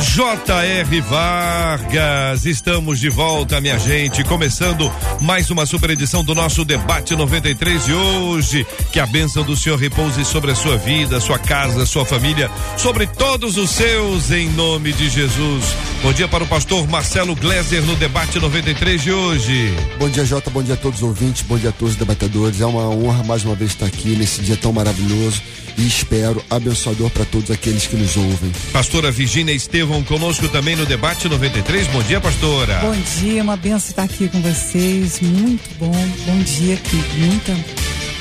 J.R. Vargas, estamos de volta, minha gente, começando mais uma super edição do nosso debate 93 de hoje. Que a bênção do Senhor repouse sobre a sua vida, sua casa, sua família, sobre todos os seus, em nome de Jesus. Bom dia para o pastor Marcelo Gleiser no debate 93 de hoje. Bom dia, Jota, bom dia a todos os ouvintes, bom dia a todos os debatedores. É uma honra mais uma vez estar aqui nesse dia tão maravilhoso e espero abençoador para todos aqueles que nos ouvem. Pastora Virginia Conosco também no debate 93. Bom dia, pastora. Bom dia, uma benção estar aqui com vocês. Muito bom. Bom dia aqui. Muita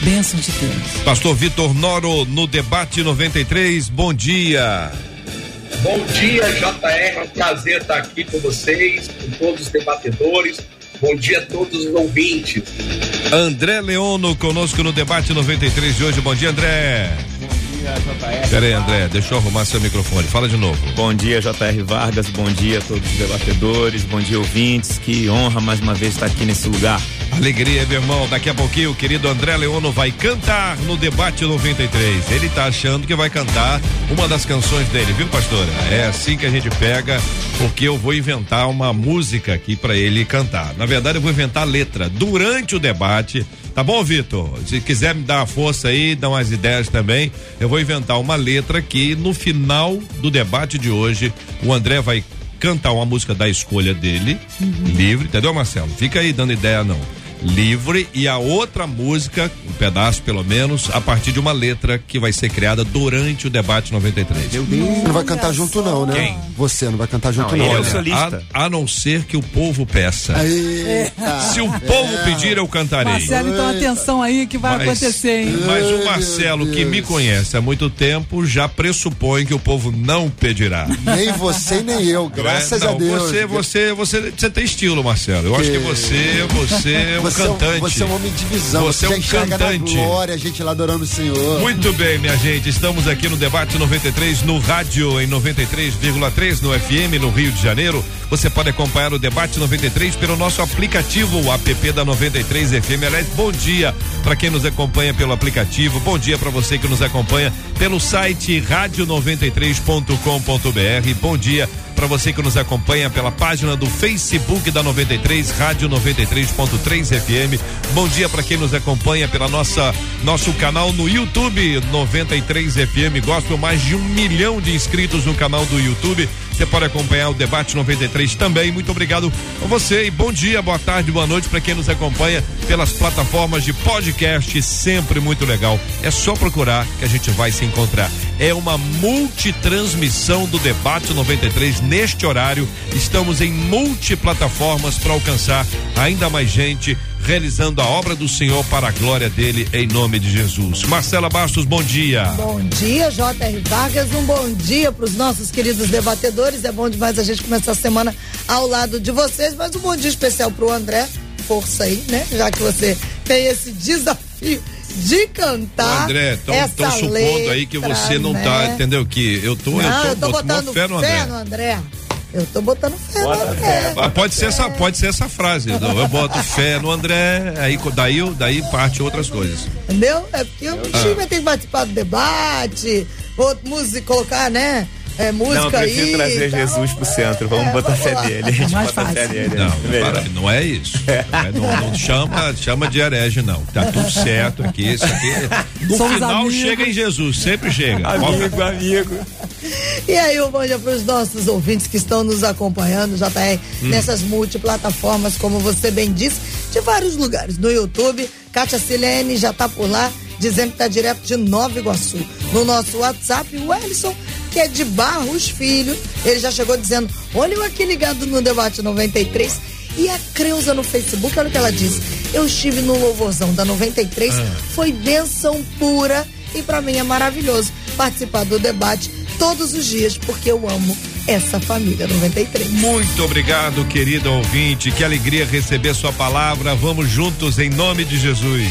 bênção de Deus. Pastor Vitor Noro no debate 93. Bom dia. Bom dia, JR. É um prazer estar aqui com vocês, com todos os debatedores. Bom dia a todos os ouvintes. André Leono conosco no debate 93 de hoje. Bom dia, André. Pera aí, André, deixa eu arrumar seu microfone. Fala de novo. Bom dia, JR Vargas. Bom dia a todos os debatedores. Bom dia, ouvintes. Que honra mais uma vez estar aqui nesse lugar. Alegria, meu irmão. Daqui a pouquinho o querido André Leono vai cantar no debate 93. Ele tá achando que vai cantar uma das canções dele, viu, pastora? É assim que a gente pega, porque eu vou inventar uma música aqui para ele cantar. Na verdade, eu vou inventar a letra durante o debate. Tá bom, Vitor? Se quiser me dar uma força aí, dar umas ideias também, eu vou inventar uma letra que no final do debate de hoje o André vai cantar uma música da escolha dele, uhum. livre, entendeu, Marcelo? Fica aí dando ideia não livre e a outra música, um pedaço pelo menos, a partir de uma letra que vai ser criada durante o debate 93. Meu Deus. Você não vai cantar junto não, né? Quem? Você não vai cantar junto não. não. É o solista. A, a, não ser que o povo peça. Eita, Se o povo é. pedir, eu cantarei. Marcelo, então atenção aí que vai Mas- acontecer, hein? Mas o Marcelo, que me conhece há muito tempo, já pressupõe que o povo não pedirá. Nem você nem eu, graças Não, a Deus. Você, você, você, você tem estilo, Marcelo. Eu acho que você, você é Você é um- cantante. Você é um homem de visão. Você é já um cantante. Na glória, a gente lá adorando o Senhor. Muito bem, minha gente. Estamos aqui no Debate 93, no rádio em 93,3 no FM no Rio de Janeiro. Você pode acompanhar o Debate 93 pelo nosso aplicativo, o app da 93 FM. Aliás, bom dia para quem nos acompanha pelo aplicativo. Bom dia para você que nos acompanha pelo site radio93.com.br. Bom dia para você que nos acompanha pela página do Facebook da 93, Rádio 93.3 FM. Bom dia para quem nos acompanha pela nossa nosso canal no YouTube 93 FM Gospel, mais de um milhão de inscritos no canal do YouTube. Você pode acompanhar o debate 93 também. Muito obrigado a você e bom dia, boa tarde, boa noite para quem nos acompanha pelas plataformas de podcast, sempre muito legal. É só procurar que a gente vai se encontrar. É uma multitransmissão do debate 93 neste horário. Estamos em multiplataformas para alcançar ainda mais gente realizando a obra do Senhor para a glória dele em nome de Jesus. Marcela Bastos, bom dia. Bom dia, J.R. Vargas. Um bom dia para os nossos queridos debatedores. É bom demais a gente começar a semana ao lado de vocês, mas um bom dia especial para o André. Força aí, né? Já que você tem esse desafio de cantar. André, estão supondo aí que você não né? tá, entendeu? Que eu tô, Não, eu tô, botando fé, fé no André. no André. Eu tô botando fé no André. Ah, pode ser essa, pode ser essa frase. não, Eu boto fé no André, aí daí, daí parte outras coisas. Entendeu? É porque o Ah. time tem que participar do debate, outro música, colocar, né? É, música Não, eu prefiro aí. trazer então, Jesus pro centro. Vamos é, botar fé nele. A gente Mais bota fé fácil. nele. Não, para, não é isso. Não, é- não- não chama, chama de herege, não. Tá tudo certo aqui. Isso aqui. No Somos final amigos. chega em Jesus, sempre chega. Amigo, amigo. E aí, um bom dia para os nossos ouvintes que estão nos acompanhando, já tá aí Hum. nessas multiplataformas, como você bem disse, de vários lugares. No YouTube, Kátia Silene já tá por lá, dizendo que tá direto de Nova Iguaçu. No nosso WhatsApp, o Ellison, que é de Barros Filho, ele já chegou dizendo: olha eu aqui ligado no Debate 93. E a Creuza no Facebook, olha o que ela disse. Eu estive no louvorzão da 93, foi benção pura e para mim é maravilhoso participar do debate todos os dias, porque eu amo essa família 93. Muito obrigado, querido ouvinte. Que alegria receber sua palavra. Vamos juntos em nome de Jesus.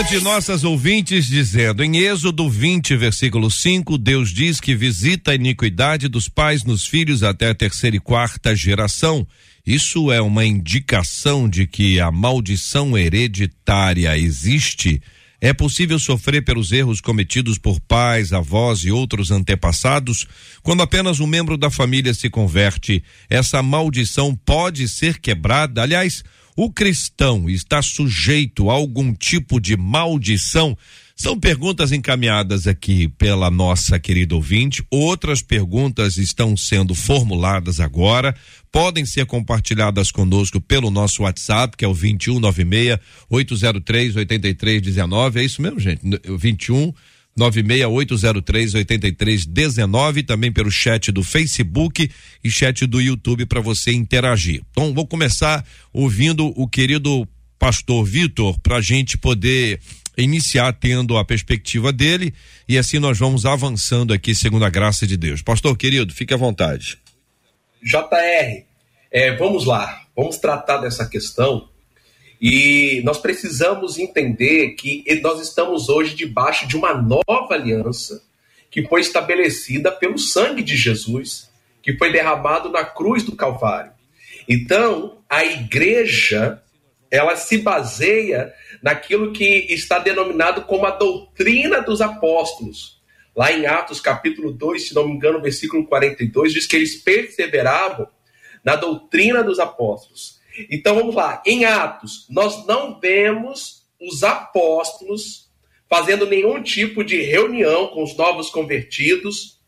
Uma de nossas ouvintes dizendo, em Êxodo 20, versículo 5, Deus diz que visita a iniquidade dos pais nos filhos até a terceira e quarta geração. Isso é uma indicação de que a maldição hereditária existe. É possível sofrer pelos erros cometidos por pais, avós e outros antepassados? Quando apenas um membro da família se converte, essa maldição pode ser quebrada? Aliás, o cristão está sujeito a algum tipo de maldição? São perguntas encaminhadas aqui pela nossa querida ouvinte. Outras perguntas estão sendo formuladas agora. Podem ser compartilhadas conosco pelo nosso WhatsApp, que é o 2196 803 8319. É isso mesmo, gente? 21 96803 8319, também pelo chat do Facebook e chat do YouTube para você interagir. Então, vou começar ouvindo o querido pastor Vitor para a gente poder iniciar tendo a perspectiva dele e assim nós vamos avançando aqui segundo a graça de Deus. Pastor querido, fique à vontade. JR, é, vamos lá, vamos tratar dessa questão e nós precisamos entender que nós estamos hoje debaixo de uma nova aliança que foi estabelecida pelo sangue de Jesus, que foi derramado na cruz do Calvário. Então, a igreja, ela se baseia naquilo que está denominado como a doutrina dos apóstolos. Lá em Atos capítulo 2, se não me engano, versículo 42, diz que eles perseveravam na doutrina dos apóstolos. Então vamos lá. Em Atos, nós não vemos os apóstolos fazendo nenhum tipo de reunião com os novos convertidos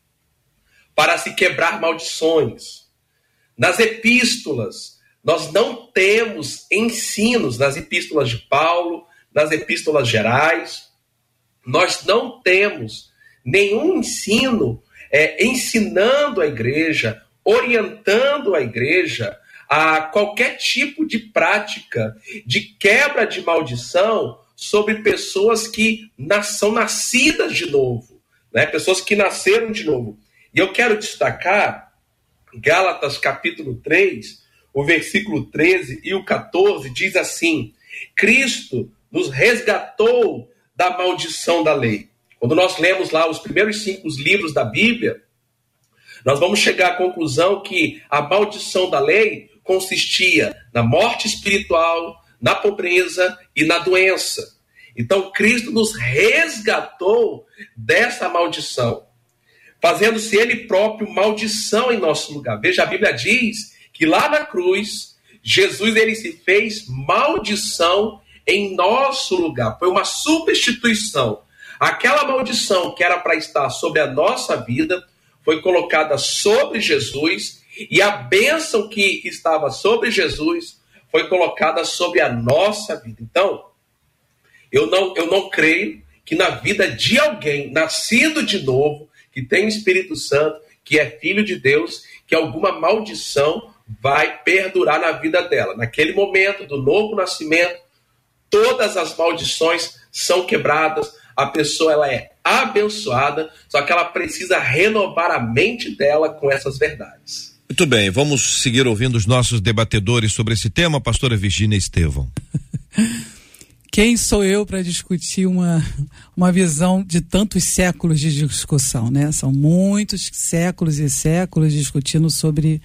para se quebrar maldições. Nas epístolas, nós não temos ensinos nas epístolas de Paulo, nas epístolas gerais, nós não temos nenhum ensino é, ensinando a igreja, orientando a igreja a qualquer tipo de prática de quebra de maldição sobre pessoas que são nascidas de novo, né? pessoas que nasceram de novo. E eu quero destacar Gálatas capítulo 3, o versículo 13 e o 14 diz assim: Cristo nos resgatou da maldição da lei. Quando nós lemos lá os primeiros cinco livros da Bíblia, nós vamos chegar à conclusão que a maldição da lei consistia na morte espiritual, na pobreza e na doença. Então Cristo nos resgatou dessa maldição, fazendo-se Ele próprio maldição em nosso lugar. Veja, a Bíblia diz que lá na cruz, Jesus ele se fez maldição em nosso lugar. Foi uma substituição. Aquela maldição que era para estar sobre a nossa vida foi colocada sobre Jesus e a bênção que estava sobre Jesus foi colocada sobre a nossa vida. Então, eu não, eu não creio que na vida de alguém nascido de novo, que tem o Espírito Santo, que é filho de Deus, que alguma maldição vai perdurar na vida dela. Naquele momento do novo nascimento, todas as maldições são quebradas, a pessoa ela é abençoada, só que ela precisa renovar a mente dela com essas verdades. Muito bem, vamos seguir ouvindo os nossos debatedores sobre esse tema, pastora Virginia Estevão. Quem sou eu para discutir uma, uma visão de tantos séculos de discussão, né? São muitos séculos e séculos discutindo sobre,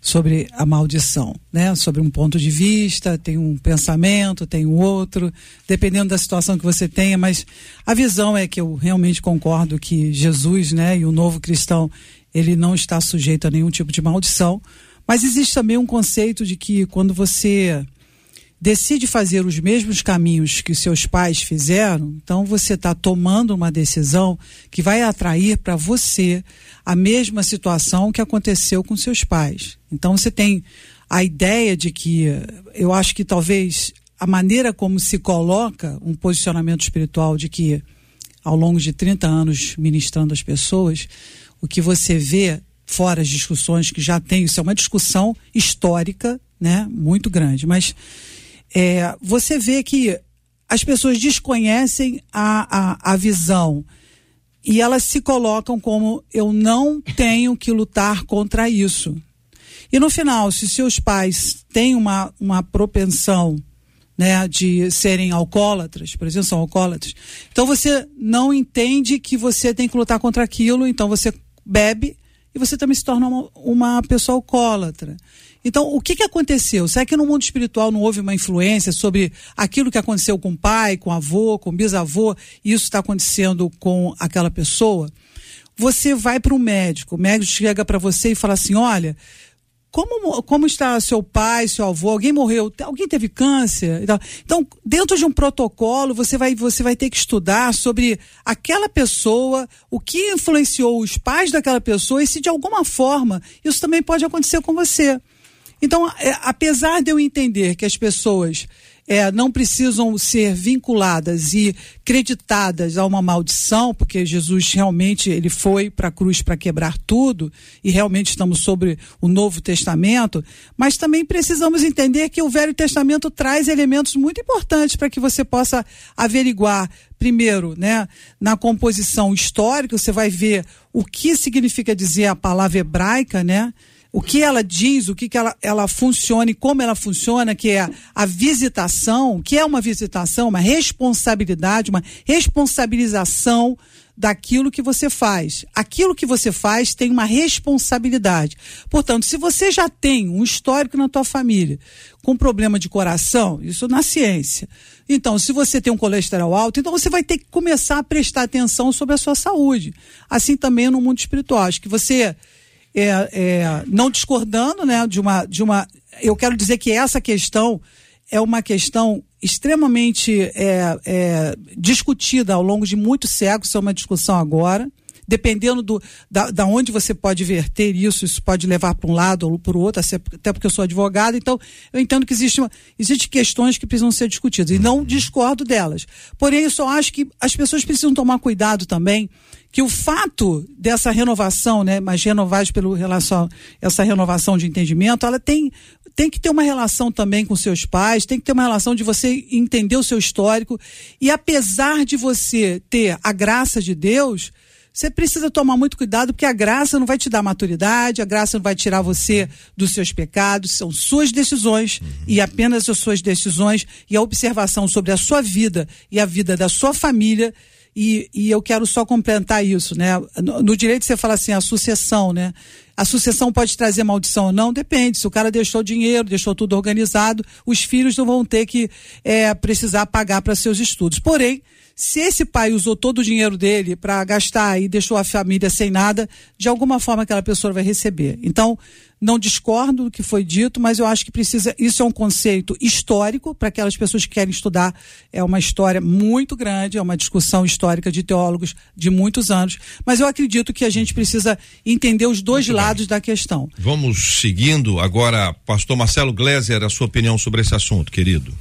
sobre a maldição, né? Sobre um ponto de vista, tem um pensamento, tem um outro, dependendo da situação que você tenha, mas a visão é que eu realmente concordo que Jesus, né, e o novo cristão, ele não está sujeito a nenhum tipo de maldição. Mas existe também um conceito de que quando você decide fazer os mesmos caminhos que seus pais fizeram, então você está tomando uma decisão que vai atrair para você a mesma situação que aconteceu com seus pais. Então você tem a ideia de que, eu acho que talvez a maneira como se coloca um posicionamento espiritual de que, ao longo de 30 anos ministrando as pessoas, o que você vê fora as discussões que já tem, isso é uma discussão histórica, né, muito grande, mas é, você vê que as pessoas desconhecem a, a, a visão e elas se colocam como eu não tenho que lutar contra isso. E no final, se seus pais têm uma, uma propensão né, de serem alcoólatras, por exemplo, são alcoólatras, então você não entende que você tem que lutar contra aquilo, então você bebe e você também se torna uma, uma pessoa alcoólatra. Então, o que, que aconteceu? Será que no mundo espiritual não houve uma influência sobre aquilo que aconteceu com o pai, com o avô, com o bisavô, e isso está acontecendo com aquela pessoa? Você vai para um médico, o médico chega para você e fala assim: olha, como, como está seu pai, seu avô? Alguém morreu? Alguém teve câncer? Então, dentro de um protocolo, você vai, você vai ter que estudar sobre aquela pessoa, o que influenciou os pais daquela pessoa e se de alguma forma isso também pode acontecer com você. Então, é, apesar de eu entender que as pessoas é, não precisam ser vinculadas e creditadas a uma maldição, porque Jesus realmente ele foi para a cruz para quebrar tudo e realmente estamos sobre o Novo Testamento, mas também precisamos entender que o Velho Testamento traz elementos muito importantes para que você possa averiguar primeiro, né, na composição histórica, você vai ver o que significa dizer a palavra hebraica, né? O que ela diz, o que, que ela, ela funciona e como ela funciona, que é a, visitação, que é uma visitação, uma responsabilidade, uma responsabilização daquilo que você faz. Aquilo que você faz tem uma responsabilidade. Portanto, se você já tem um histórico na tua família com problema de coração, isso na ciência. Então, se você tem um colesterol alto, então você vai ter que começar a prestar atenção sobre a sua saúde. Assim também no mundo espiritual. Acho que você é, é, não discordando né, de, uma, de uma. Eu quero dizer que essa questão é uma questão extremamente é, é, discutida ao longo de muitos séculos, isso é uma discussão agora. Dependendo do, da, da onde você pode verter isso, isso pode levar para um lado ou para o outro, até porque eu sou advogado, então eu entendo que existem existe questões que precisam ser discutidas e não discordo delas. Porém, eu só acho que as pessoas precisam tomar cuidado também que o fato dessa renovação, né, mas renovados pelo relação, essa renovação de entendimento, ela tem, tem que ter uma relação também com seus pais, tem que ter uma relação de você entender o seu histórico. E apesar de você ter a graça de Deus, você precisa tomar muito cuidado porque a graça não vai te dar maturidade, a graça não vai tirar você dos seus pecados, são suas decisões e apenas as suas decisões e a observação sobre a sua vida e a vida da sua família e, e eu quero só complementar isso, né? No, no direito você fala assim, a sucessão, né? A sucessão pode trazer maldição ou não? Depende. Se o cara deixou dinheiro, deixou tudo organizado, os filhos não vão ter que é, precisar pagar para seus estudos. Porém, se esse pai usou todo o dinheiro dele para gastar e deixou a família sem nada, de alguma forma aquela pessoa vai receber. Então, não discordo do que foi dito, mas eu acho que precisa. Isso é um conceito histórico para aquelas pessoas que querem estudar. É uma história muito grande, é uma discussão histórica de teólogos de muitos anos. Mas eu acredito que a gente precisa entender os dois muito lados da questão. Vamos seguindo agora, Pastor Marcelo Gleiser, a sua opinião sobre esse assunto, querido.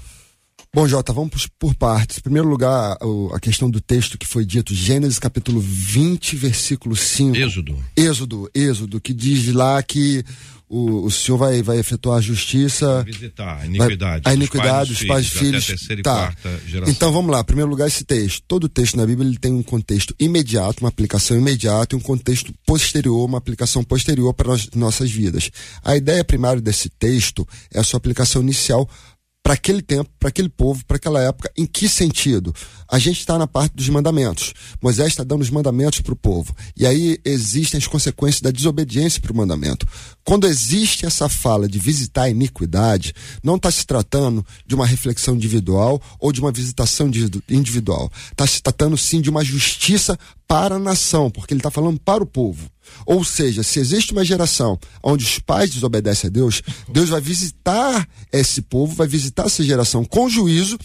Bom, Jota, vamos por partes. Em primeiro lugar, a questão do texto que foi dito, Gênesis capítulo 20, versículo 5. Êxodo. Êxodo, Êxodo, que diz lá que o, o senhor vai, vai efetuar a justiça. Visitar a iniquidade. Vai, a iniquidade dos pais e filhos. filhos tá. Então vamos lá. Em primeiro lugar, esse texto. Todo texto na Bíblia ele tem um contexto imediato, uma aplicação imediata, e um contexto posterior, uma aplicação posterior para as nossas vidas. A ideia primária desse texto é a sua aplicação inicial para aquele tempo, para aquele povo, para aquela época. Em que sentido? A gente está na parte dos mandamentos. Moisés está dando os mandamentos para o povo. E aí existem as consequências da desobediência para o mandamento. Quando existe essa fala de visitar a iniquidade, não está se tratando de uma reflexão individual ou de uma visitação individual. Está se tratando sim de uma justiça para a nação, porque ele está falando para o povo. Ou seja, se existe uma geração onde os pais desobedecem a Deus, Deus vai visitar esse povo, vai visitar essa geração com juízo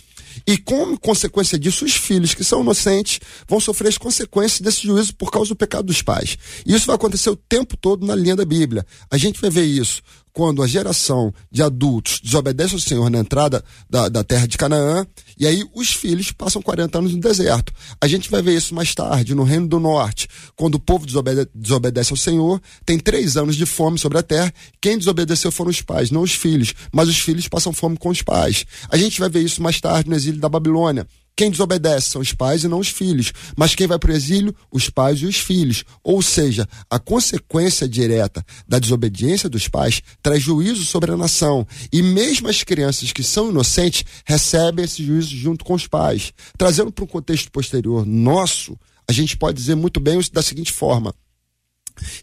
e como consequência disso, os filhos que são inocentes vão sofrer as consequências desse juízo por causa do pecado dos pais. E isso vai acontecer o tempo todo na linha da Bíblia. A gente vai ver isso quando a geração de adultos desobedece ao Senhor na entrada da, da terra de Canaã, e aí os filhos passam 40 anos no deserto. A gente vai ver isso mais tarde, no Reino do Norte, quando o povo desobedece, desobedece ao Senhor, tem três anos de fome sobre a terra. Quem desobedeceu foram os pais, não os filhos, mas os filhos passam fome com os pais. A gente vai ver isso mais tarde no exílio da Babilônia. Quem desobedece são os pais e não os filhos. Mas quem vai para o exílio? Os pais e os filhos. Ou seja, a consequência direta da desobediência dos pais traz juízo sobre a nação. E mesmo as crianças que são inocentes recebem esse juízo junto com os pais. Trazendo para um contexto posterior nosso, a gente pode dizer muito bem da seguinte forma: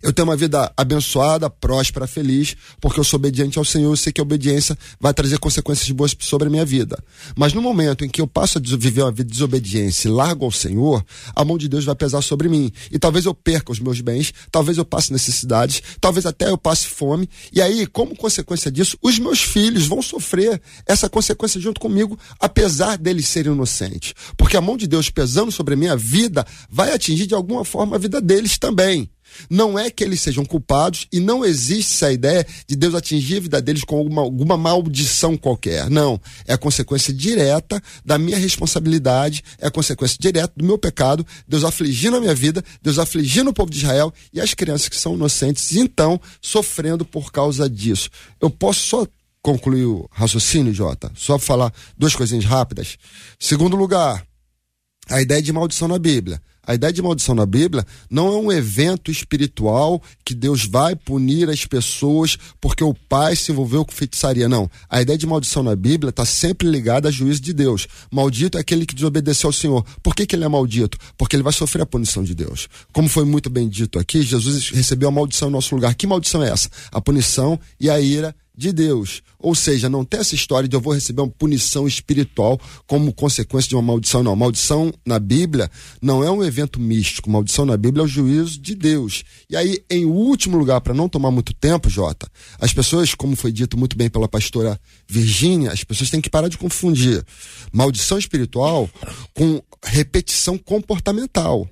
eu tenho uma vida abençoada, próspera, feliz, porque eu sou obediente ao Senhor, eu sei que a obediência vai trazer consequências boas sobre a minha vida. Mas no momento em que eu passo a viver uma vida de desobediência e largo ao Senhor, a mão de Deus vai pesar sobre mim. E talvez eu perca os meus bens, talvez eu passe necessidades, talvez até eu passe fome. E aí, como consequência disso, os meus filhos vão sofrer essa consequência junto comigo, apesar deles serem inocentes. Porque a mão de Deus pesando sobre a minha vida vai atingir de alguma forma a vida deles também. Não é que eles sejam culpados e não existe essa ideia de Deus atingir a vida deles com alguma, alguma maldição qualquer. Não. É a consequência direta da minha responsabilidade, é a consequência direta do meu pecado, Deus afligindo a minha vida, Deus afligindo o povo de Israel e as crianças que são inocentes, então, sofrendo por causa disso. Eu posso só concluir o raciocínio, Jota? Só falar duas coisinhas rápidas. Segundo lugar, a ideia de maldição na Bíblia. A ideia de maldição na Bíblia não é um evento espiritual que Deus vai punir as pessoas porque o pai se envolveu com feitiçaria. Não. A ideia de maldição na Bíblia está sempre ligada a juízo de Deus. Maldito é aquele que desobedeceu ao Senhor. Por que, que ele é maldito? Porque ele vai sofrer a punição de Deus. Como foi muito bem dito aqui, Jesus recebeu a maldição em nosso lugar. Que maldição é essa? A punição e a ira de Deus. Ou seja, não tem essa história de eu vou receber uma punição espiritual como consequência de uma maldição, não. Maldição na Bíblia não é um evento místico. Maldição na Bíblia é o juízo de Deus. E aí, em último lugar, para não tomar muito tempo, Jota, as pessoas, como foi dito muito bem pela pastora Virgínia, as pessoas têm que parar de confundir maldição espiritual com repetição comportamental.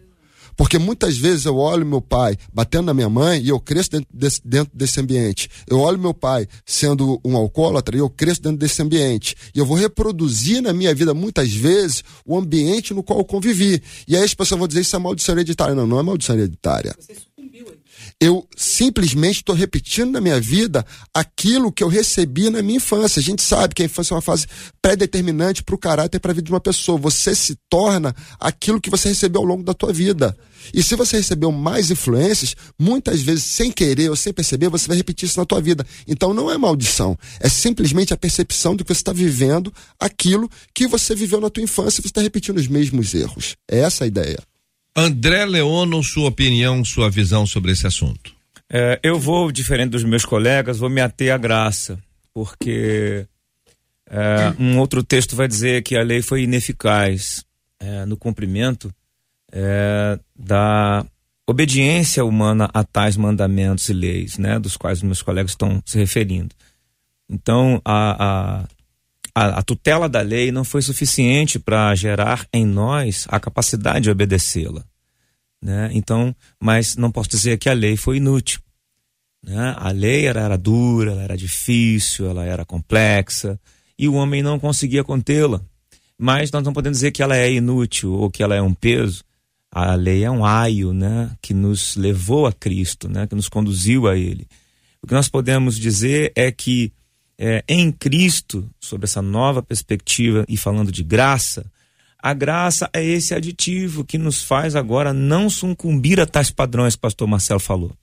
Porque muitas vezes eu olho meu pai batendo na minha mãe e eu cresço dentro desse, dentro desse ambiente. Eu olho meu pai sendo um alcoólatra e eu cresço dentro desse ambiente. E eu vou reproduzir na minha vida muitas vezes o ambiente no qual eu convivi. E aí as pessoas vão dizer isso é maldição hereditária. Não, não é maldição hereditária. Você eu simplesmente estou repetindo na minha vida aquilo que eu recebi na minha infância. A gente sabe que a infância é uma fase pré-determinante para o caráter e para a vida de uma pessoa. Você se torna aquilo que você recebeu ao longo da tua vida. E se você recebeu mais influências, muitas vezes sem querer ou sem perceber, você vai repetir isso na tua vida. Então não é maldição, é simplesmente a percepção de que você está vivendo aquilo que você viveu na tua infância e você está repetindo os mesmos erros. É essa a ideia. André Leono, sua opinião, sua visão sobre esse assunto. É, eu vou, diferente dos meus colegas, vou me ater à graça, porque é, um outro texto vai dizer que a lei foi ineficaz é, no cumprimento é, da obediência humana a tais mandamentos e leis, né, dos quais meus colegas estão se referindo. Então, a, a a, a tutela da lei não foi suficiente para gerar em nós a capacidade de obedecê-la. Né? Então, mas não posso dizer que a lei foi inútil. Né? A lei era, era dura, ela era difícil, ela era complexa e o homem não conseguia contê-la. Mas nós não podemos dizer que ela é inútil ou que ela é um peso. A lei é um aio, né, que nos levou a Cristo, né, que nos conduziu a Ele. O que nós podemos dizer é que é, em Cristo, sobre essa nova perspectiva e falando de graça, a graça é esse aditivo que nos faz agora não sucumbir a tais padrões que o pastor Marcelo falou.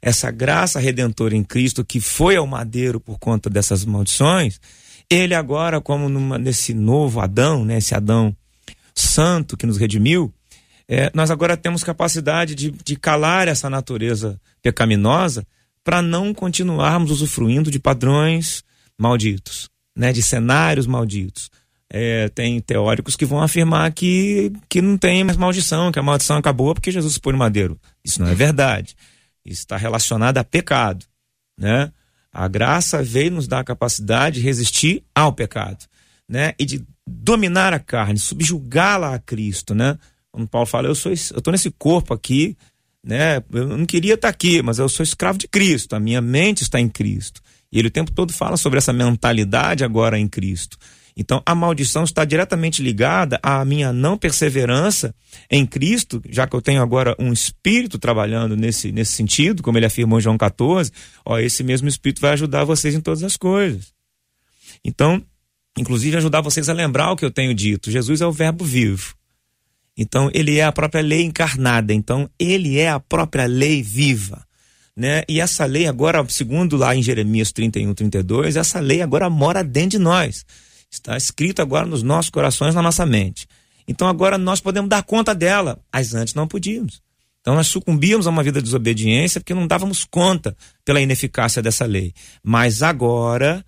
Essa graça redentora em Cristo que foi ao madeiro por conta dessas maldições, ele agora, como numa, nesse novo Adão, né, esse Adão santo que nos redimiu, é, nós agora temos capacidade de, de calar essa natureza pecaminosa para não continuarmos usufruindo de padrões malditos, né, de cenários malditos. É, tem teóricos que vão afirmar que, que não tem mais maldição, que a maldição acabou porque Jesus se pôs no madeiro. Isso não é verdade. Isso está relacionado a pecado. Né? A graça veio nos dar a capacidade de resistir ao pecado né? e de dominar a carne, subjugá-la a Cristo. Né? Quando Paulo fala, eu sou, eu estou nesse corpo aqui, né? eu não queria estar aqui, mas eu sou escravo de Cristo, a minha mente está em Cristo. E ele o tempo todo fala sobre essa mentalidade agora em Cristo. Então, a maldição está diretamente ligada à minha não perseverança em Cristo, já que eu tenho agora um espírito trabalhando nesse, nesse sentido, como ele afirmou em João 14, ó, esse mesmo espírito vai ajudar vocês em todas as coisas. Então, inclusive ajudar vocês a lembrar o que eu tenho dito. Jesus é o verbo vivo. Então, ele é a própria lei encarnada. Então, ele é a própria lei viva. Né? E essa lei agora, segundo lá em Jeremias 31, 32, essa lei agora mora dentro de nós. Está escrito agora nos nossos corações, na nossa mente. Então agora nós podemos dar conta dela, mas antes não podíamos. Então nós sucumbíamos a uma vida de desobediência porque não dávamos conta pela ineficácia dessa lei. Mas agora,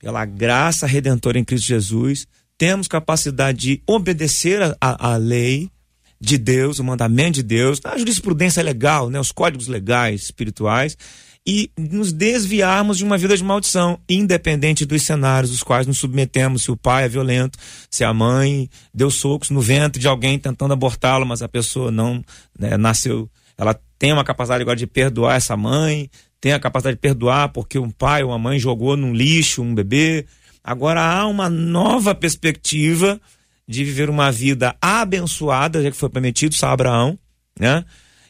pela graça redentora em Cristo Jesus, temos capacidade de obedecer a, lei de Deus, o mandamento de Deus, a jurisprudência legal, né, os códigos legais, espirituais, e nos desviarmos de uma vida de maldição, independente dos cenários os quais nos submetemos, se o pai é violento, se a mãe deu socos no ventre de alguém tentando abortá-lo, mas a pessoa não né, nasceu, ela tem uma capacidade agora de perdoar essa mãe, tem a capacidade de perdoar porque um pai ou uma mãe jogou num lixo um bebê. Agora há uma nova perspectiva de viver uma vida abençoada, já que foi prometido a Abraão, né?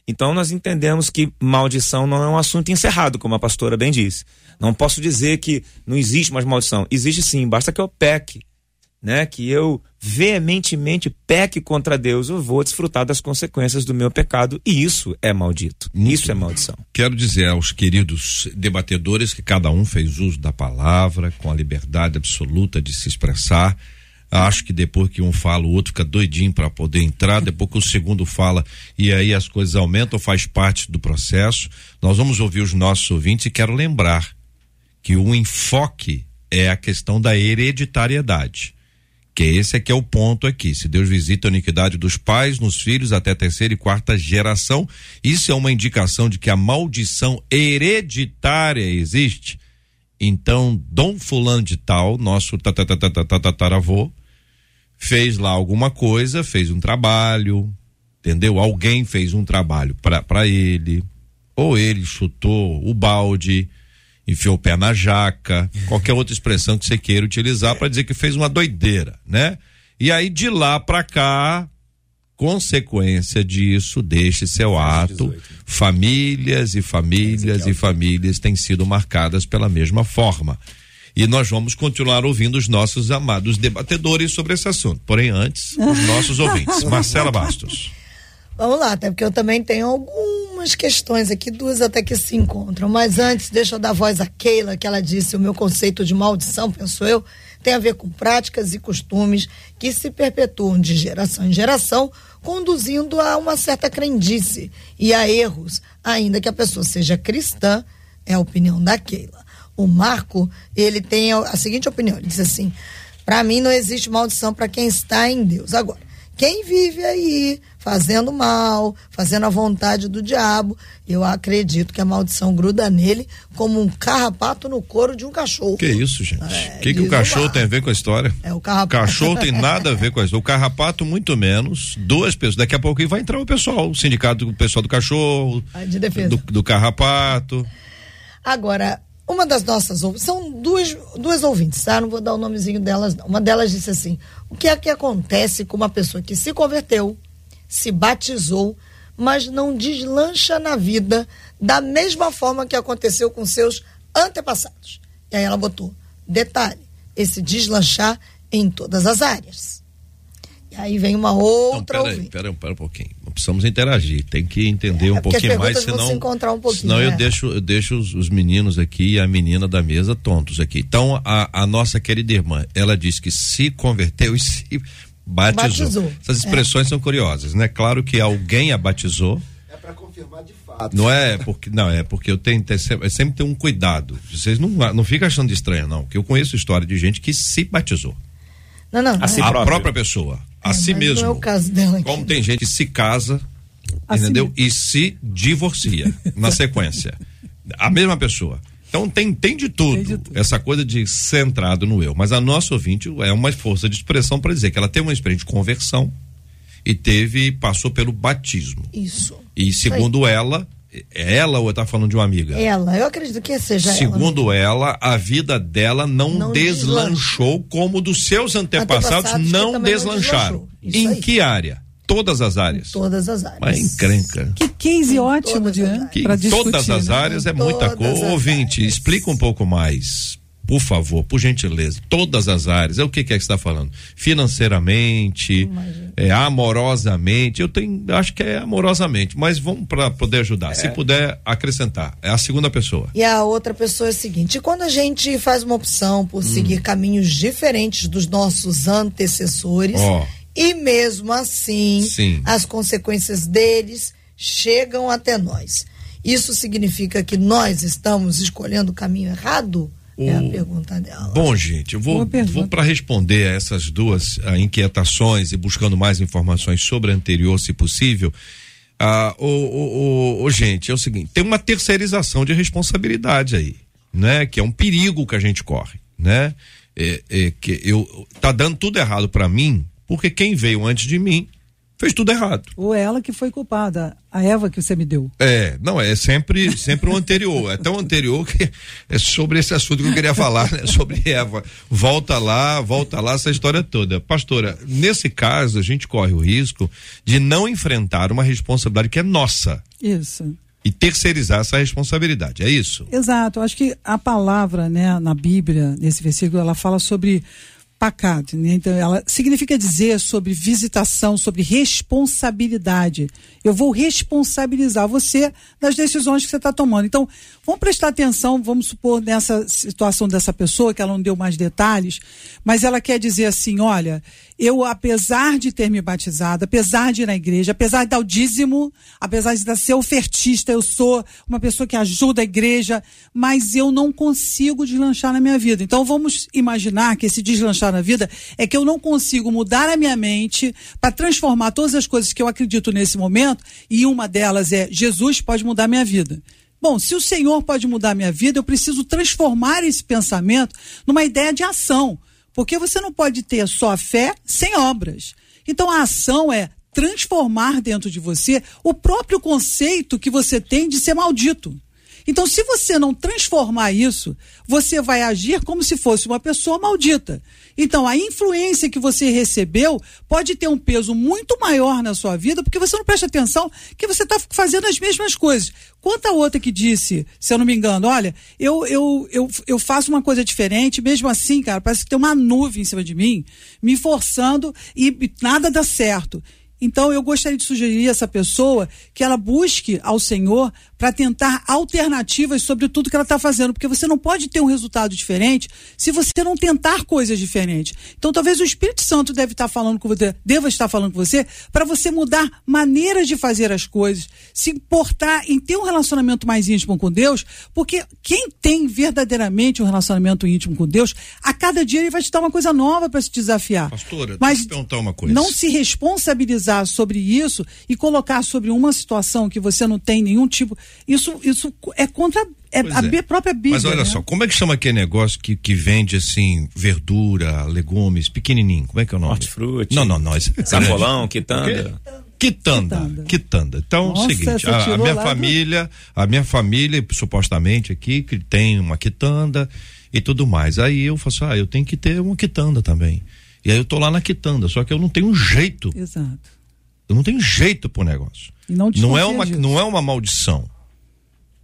Então nós entendemos que maldição não é um assunto encerrado, como a pastora bem disse. Não posso dizer que não existe mais maldição. Existe sim, basta que eu peque, né? Que eu veementemente peque contra Deus, eu vou desfrutar das consequências do meu pecado e isso é maldito. Muito isso é maldição. Quero dizer aos queridos debatedores que cada um fez uso da palavra com a liberdade absoluta de se expressar Acho que depois que um fala, o outro fica doidinho para poder entrar, depois que o segundo fala e aí as coisas aumentam, faz parte do processo. Nós vamos ouvir os nossos ouvintes e quero lembrar que o enfoque é a questão da hereditariedade. Que esse é que é o ponto aqui. Se Deus visita a iniquidade dos pais nos filhos até terceira e quarta geração, isso é uma indicação de que a maldição hereditária existe então, Dom Fulano de Tal, nosso tataravô, fez lá alguma coisa, fez um trabalho, entendeu? Alguém fez um trabalho para ele, ou ele chutou o balde, enfiou o pé na jaca, qualquer outra expressão que você queira utilizar para dizer que fez uma doideira, né? E aí de lá para cá, consequência disso, deste seu ato, famílias e famílias e famílias têm sido marcadas pela mesma forma. E nós vamos continuar ouvindo os nossos amados debatedores sobre esse assunto. Porém, antes, os nossos ouvintes. Marcela Bastos. Vamos lá, até porque eu também tenho algumas questões aqui, duas até que se encontram. Mas antes, deixa eu dar voz a Keila, que ela disse: o meu conceito de maldição, penso eu, tem a ver com práticas e costumes que se perpetuam de geração em geração, conduzindo a uma certa crendice e a erros, ainda que a pessoa seja cristã, é a opinião da Keila. O Marco, ele tem a seguinte opinião, ele diz assim: para mim não existe maldição para quem está em Deus. Agora, quem vive aí fazendo mal, fazendo a vontade do diabo, eu acredito que a maldição gruda nele como um carrapato no couro de um cachorro. Que isso, gente? O é, que, que o cachorro tem a ver com a história? É o carrapato. Cachorro tem nada a ver com a história. O carrapato, muito menos. Duas pessoas. Daqui a pouco vai entrar o pessoal, o sindicato, o pessoal do cachorro, de defesa. Do, do carrapato. Agora, uma das nossas são duas, duas ouvintes, tá? Não vou dar o nomezinho delas, não. Uma delas disse assim: o que é que acontece com uma pessoa que se converteu, se batizou, mas não deslancha na vida da mesma forma que aconteceu com seus antepassados? E aí ela botou: detalhe, esse deslanchar em todas as áreas. Aí vem uma outra. Não, pera, aí, pera, pera um pouquinho. Precisamos interagir. Tem que entender é, um pouquinho mais, senão. Se encontrar um pouquinho, senão eu né? deixo, eu deixo os, os, meninos aqui e a menina da mesa tontos aqui. Então, a, a nossa querida irmã, ela disse que se converteu e se batizou. batizou. Essas expressões é. são curiosas, né? Claro que alguém a batizou. É para confirmar de fato. Não é porque não é porque eu tenho sempre, sempre ter um cuidado. Vocês não não ficam achando estranho não, que eu conheço história de gente que se batizou. Não, não. A, si a própria pessoa a si mesmo. Não é o caso dela aqui. Como tem gente que se casa, a entendeu? Si e se divorcia na sequência. A mesma pessoa. Então tem, tem, de tudo, tem de tudo, essa coisa de centrado no eu. Mas a nossa ouvinte é uma força de expressão para dizer que ela teve uma experiência de conversão e teve, passou pelo batismo. Isso. E segundo ela, é ela ou está falando de uma amiga? Ela, eu acredito que seja Segundo ela, ela a vida dela não, não deslanchou como dos seus antepassados, antepassados não deslancharam. Não em aí. que área? Todas as áreas. Em todas as áreas. Mas encrenca. Que case ótimo de, para discutir. Todas as né? áreas é muita coisa. Ouvinte, explica um pouco mais por favor, por gentileza, todas as áreas. É o que, que é que está falando? Financeiramente, é, amorosamente. Eu tenho, acho que é amorosamente, mas vamos para poder ajudar. É. Se puder acrescentar, é a segunda pessoa. E a outra pessoa é a seguinte: quando a gente faz uma opção por hum. seguir caminhos diferentes dos nossos antecessores, oh. e mesmo assim, Sim. as consequências deles chegam até nós. Isso significa que nós estamos escolhendo o caminho errado? O... É a pergunta dela. Bom, gente, eu vou, vou para responder a essas duas a, inquietações e buscando mais informações sobre a anterior, se possível. Ah, o, o, o, gente, é o seguinte: tem uma terceirização de responsabilidade aí, né? Que é um perigo que a gente corre, né? É, é, que eu tá dando tudo errado para mim, porque quem veio antes de mim fez tudo errado. Ou ela que foi culpada, a Eva que você me deu. É, não, é sempre, sempre o anterior. É tão anterior que é sobre esse assunto que eu queria falar, né? Sobre Eva. Volta lá, volta lá, essa história toda. Pastora, nesse caso, a gente corre o risco de não enfrentar uma responsabilidade que é nossa. Isso. E terceirizar essa responsabilidade, é isso? Exato. Eu acho que a palavra, né, na Bíblia, nesse versículo, ela fala sobre pacato, né? Então, ela significa dizer sobre visitação, sobre responsabilidade. Eu vou responsabilizar você das decisões que você está tomando. Então, vamos prestar atenção, vamos supor nessa situação dessa pessoa, que ela não deu mais detalhes, mas ela quer dizer assim: olha, eu, apesar de ter me batizado, apesar de ir na igreja, apesar de dar o dízimo, apesar de ser ofertista, eu sou uma pessoa que ajuda a igreja, mas eu não consigo deslanchar na minha vida. Então vamos imaginar que esse deslanchar na vida é que eu não consigo mudar a minha mente para transformar todas as coisas que eu acredito nesse momento, e uma delas é Jesus pode mudar a minha vida. Bom, se o Senhor pode mudar a minha vida, eu preciso transformar esse pensamento numa ideia de ação. Porque você não pode ter só fé sem obras. Então a ação é transformar dentro de você o próprio conceito que você tem de ser maldito. Então, se você não transformar isso, você vai agir como se fosse uma pessoa maldita. Então, a influência que você recebeu pode ter um peso muito maior na sua vida, porque você não presta atenção que você está fazendo as mesmas coisas. Quanto a outra que disse, se eu não me engano, olha, eu, eu, eu, eu faço uma coisa diferente, mesmo assim, cara, parece que tem uma nuvem em cima de mim, me forçando e nada dá certo. Então eu gostaria de sugerir a essa pessoa que ela busque ao Senhor para tentar alternativas sobre tudo que ela está fazendo, porque você não pode ter um resultado diferente se você não tentar coisas diferentes. Então talvez o Espírito Santo deve estar falando com você, deva estar falando com você para você mudar maneiras de fazer as coisas, se importar em ter um relacionamento mais íntimo com Deus, porque quem tem verdadeiramente um relacionamento íntimo com Deus, a cada dia ele vai te dar uma coisa nova para se desafiar. Pastora, Mas deixa eu perguntar uma coisa. Não se responsabilizar sobre isso e colocar sobre uma situação que você não tem nenhum tipo isso, isso é contra é a é. própria Bíblia. Mas olha né? só, como é que chama aquele negócio que, que vende assim, verdura, legumes, pequenininho? Como é que é o nome? Hortifruti. Não, não, não. É Sacolão, quitanda. Quitanda, quitanda. Então, Nossa, o seguinte, a, a minha família, do... a minha família, supostamente aqui, que tem uma quitanda e tudo mais. Aí eu faço, ah, eu tenho que ter uma quitanda também. E aí eu tô lá na quitanda, só que eu não tenho jeito. Exato. Eu não tenho jeito pro negócio. não, não é uma disso. não é uma maldição.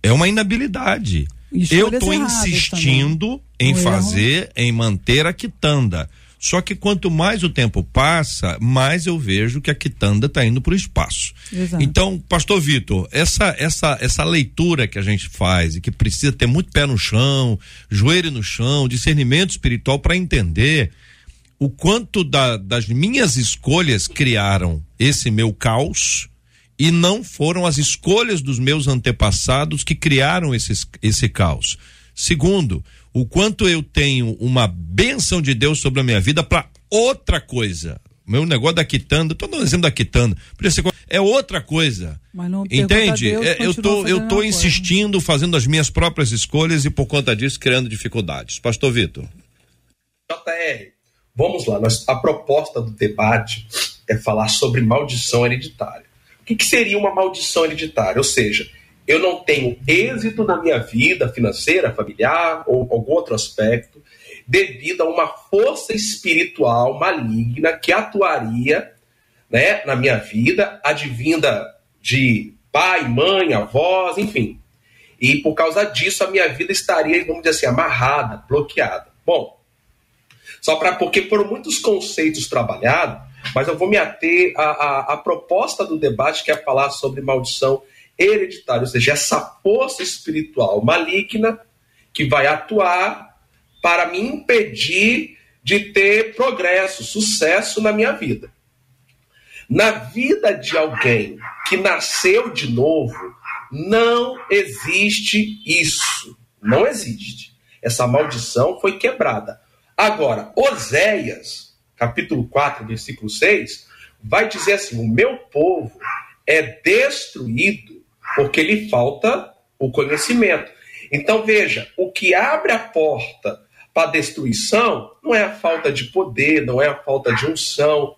É uma inabilidade. Eu estou insistindo em fazer, em manter a quitanda. Só que quanto mais o tempo passa, mais eu vejo que a quitanda está indo para o espaço. Exato. Então, pastor Vitor, essa, essa, essa leitura que a gente faz e que precisa ter muito pé no chão, joelho no chão, discernimento espiritual para entender o quanto da, das minhas escolhas criaram esse meu caos e não foram as escolhas dos meus antepassados que criaram esse, esse caos. Segundo, o quanto eu tenho uma bênção de Deus sobre a minha vida para outra coisa. Meu negócio da quitanda, tô dando exemplo da quitanda, é outra coisa. Entende? Deus, é, eu tô, eu tô insistindo, fazendo as minhas próprias escolhas e por conta disso criando dificuldades. Pastor Vitor. JR, vamos lá. Nós, a proposta do debate é falar sobre maldição hereditária. O que, que seria uma maldição hereditária? Ou seja, eu não tenho êxito na minha vida financeira, familiar ou algum outro aspecto, devido a uma força espiritual maligna que atuaria né, na minha vida, advinda de pai, mãe, avós, enfim. E por causa disso, a minha vida estaria, vamos dizer assim, amarrada, bloqueada. Bom, só para porque foram muitos conceitos trabalhados, mas eu vou me ater à, à, à proposta do debate, que é falar sobre maldição hereditária, ou seja, essa força espiritual maligna que vai atuar para me impedir de ter progresso, sucesso na minha vida. Na vida de alguém que nasceu de novo, não existe isso. Não existe. Essa maldição foi quebrada. Agora, Oséias, capítulo 4, versículo 6, vai dizer assim: O meu povo é destruído porque lhe falta o conhecimento. Então veja, o que abre a porta para a destruição não é a falta de poder, não é a falta de unção,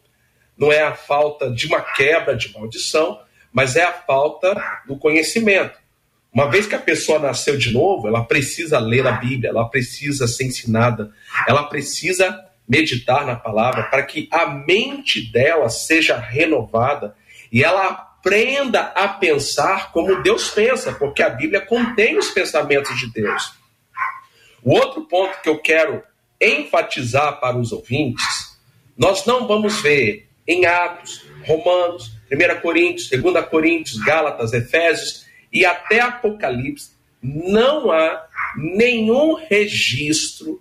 não é a falta de uma quebra de maldição, mas é a falta do conhecimento. Uma vez que a pessoa nasceu de novo, ela precisa ler a Bíblia, ela precisa ser ensinada, ela precisa meditar na palavra para que a mente dela seja renovada e ela aprenda a pensar como Deus pensa, porque a Bíblia contém os pensamentos de Deus. O outro ponto que eu quero enfatizar para os ouvintes, nós não vamos ver em Atos, Romanos, 1 Coríntios, 2 Coríntios, Gálatas, Efésios e até Apocalipse, não há nenhum registro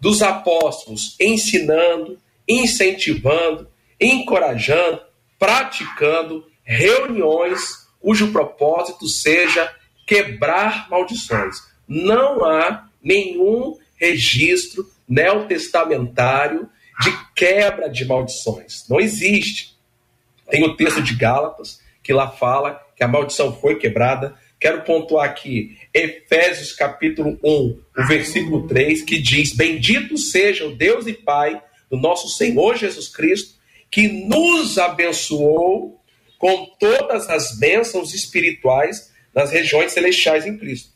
dos apóstolos ensinando, incentivando, encorajando, praticando reuniões cujo propósito seja quebrar maldições. Não há nenhum registro neotestamentário de quebra de maldições. Não existe. Tem o texto de Gálatas, que lá fala que a maldição foi quebrada. Quero pontuar aqui Efésios capítulo 1, o versículo 3, que diz: Bendito seja o Deus e Pai do nosso Senhor Jesus Cristo, que nos abençoou com todas as bênçãos espirituais nas regiões celestiais em Cristo.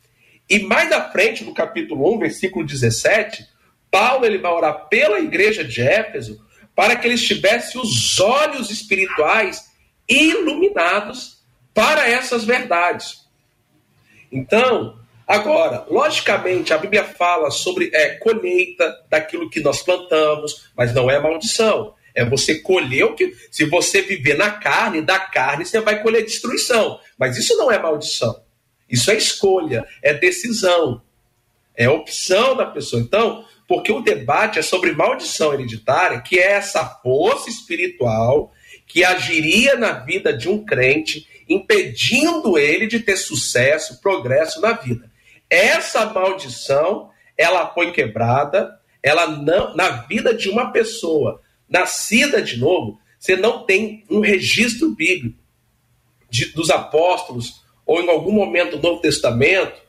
E mais à frente, no capítulo 1, versículo 17, Paulo ele vai orar pela igreja de Éfeso para que eles tivessem os olhos espirituais iluminados para essas verdades. Então, agora, logicamente, a Bíblia fala sobre é, colheita daquilo que nós plantamos, mas não é maldição. É você colher o que. Se você viver na carne, da carne, você vai colher destruição. Mas isso não é maldição. Isso é escolha, é decisão, é opção da pessoa. Então, porque o debate é sobre maldição hereditária, que é essa força espiritual que agiria na vida de um crente, impedindo ele de ter sucesso, progresso na vida. Essa maldição, ela foi quebrada, ela não na vida de uma pessoa nascida de novo, você não tem um registro bíblico de, dos apóstolos ou em algum momento do Novo Testamento,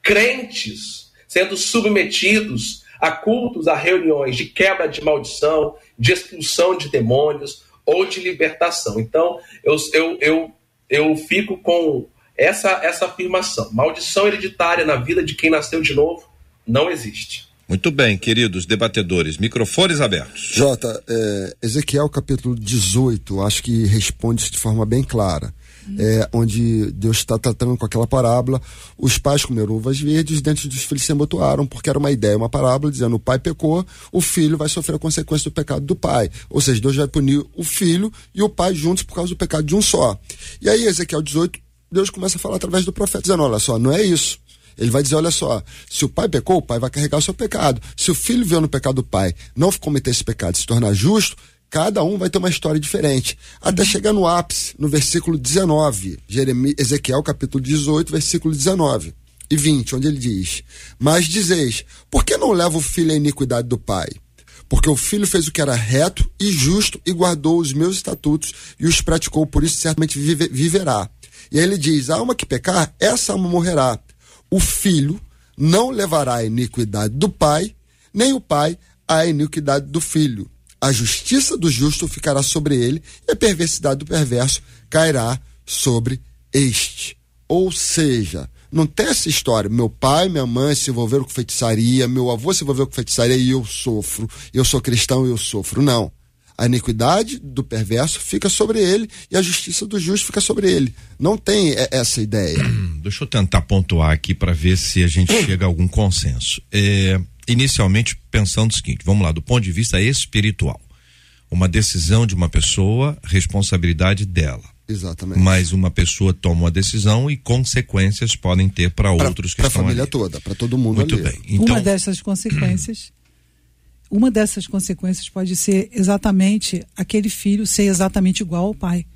crentes sendo submetidos a cultos, a reuniões de quebra de maldição, de expulsão de demônios ou de libertação. Então, eu, eu, eu, eu fico com essa, essa afirmação: maldição hereditária na vida de quem nasceu de novo não existe. Muito bem, queridos debatedores, microfones abertos. Jota, é, Ezequiel capítulo 18, acho que responde de forma bem clara. É, onde Deus está tratando com aquela parábola, os pais comeram uvas verdes, os dentes dos filhos se embotoaram, porque era uma ideia, uma parábola, dizendo o pai pecou, o filho vai sofrer a consequência do pecado do pai. Ou seja, Deus vai punir o filho e o pai juntos por causa do pecado de um só. E aí, Ezequiel 18, Deus começa a falar através do profeta, dizendo: olha só, não é isso. Ele vai dizer: olha só, se o pai pecou, o pai vai carregar o seu pecado. Se o filho viu no pecado do pai, não cometer esse pecado, se tornar justo, cada um vai ter uma história diferente. Até chegar no ápice, no versículo 19, Jeremias, Ezequiel capítulo 18, versículo 19 e 20, onde ele diz: Mas dizeis, por que não leva o filho à iniquidade do pai? Porque o filho fez o que era reto e justo e guardou os meus estatutos e os praticou, por isso certamente vive, viverá. E aí ele diz: a alma que pecar, essa alma morrerá o filho não levará a iniquidade do pai, nem o pai a iniquidade do filho. A justiça do justo ficará sobre ele, e a perversidade do perverso cairá sobre este. Ou seja, não tem essa história. Meu pai, minha mãe se envolveram com feitiçaria, meu avô se envolveu com feitiçaria e eu sofro. Eu sou cristão e eu sofro. Não. A iniquidade do perverso fica sobre ele e a justiça do justo fica sobre ele. Não tem essa ideia. Deixa eu tentar pontuar aqui para ver se a gente chega a algum consenso. É, inicialmente pensando o seguinte, vamos lá, do ponto de vista espiritual. Uma decisão de uma pessoa, responsabilidade dela. Exatamente. Mas uma pessoa toma uma decisão e consequências podem ter para outros que pra estão família ali. toda, para todo mundo Muito ali. bem. Então, uma dessas consequências, uma dessas consequências pode ser exatamente aquele filho ser exatamente igual ao pai.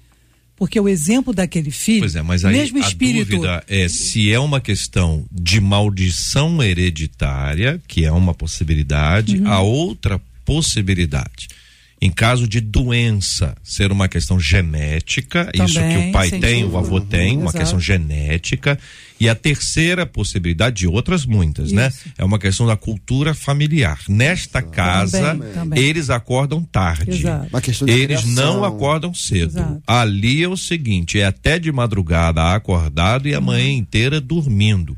Porque o exemplo daquele filho, pois é, mas aí mesmo a espírito, dúvida é se é uma questão de maldição hereditária, que é uma possibilidade, Uhum. a outra possibilidade em caso de doença ser uma questão genética, isso que Também, o pai tem, o dúvida. avô tem, uma Exato. questão genética, e a terceira possibilidade de outras muitas, né? Isso. É uma questão da cultura familiar. Nesta casa, Também, também. eles acordam tarde. Exato. Uma questão de Eles não acordam cedo. Exato. Ali é o seguinte, é até de madrugada acordado e a manhã inteira dormindo.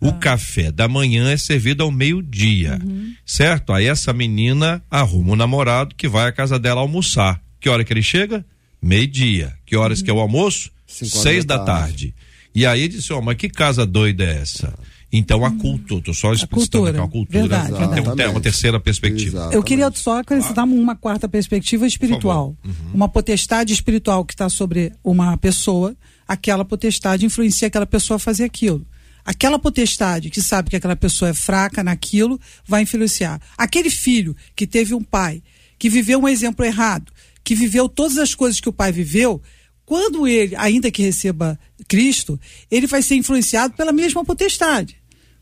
O café da manhã é servido ao meio-dia, certo? Aí essa menina arruma um namorado que vai à casa dela almoçar. Que hora que ele chega? Meio-dia. Que horas que é o almoço? Seis da da tarde. E aí disse, ó, mas que casa doida é essa? Então a cultura, tô só explicando cultura. aqui, a cultura Verdade, tem um- tem uma terceira perspectiva. Exato. Eu queria só acrescentar uma quarta perspectiva espiritual. Uhum. Uma potestade espiritual que está sobre uma pessoa, aquela potestade influencia aquela pessoa a fazer aquilo. Aquela potestade que sabe que aquela pessoa é fraca naquilo, vai influenciar. Aquele filho que teve um pai, que viveu um exemplo errado, que viveu todas as coisas que o pai viveu, quando ele, ainda que receba Cristo, ele vai ser influenciado pela mesma potestade.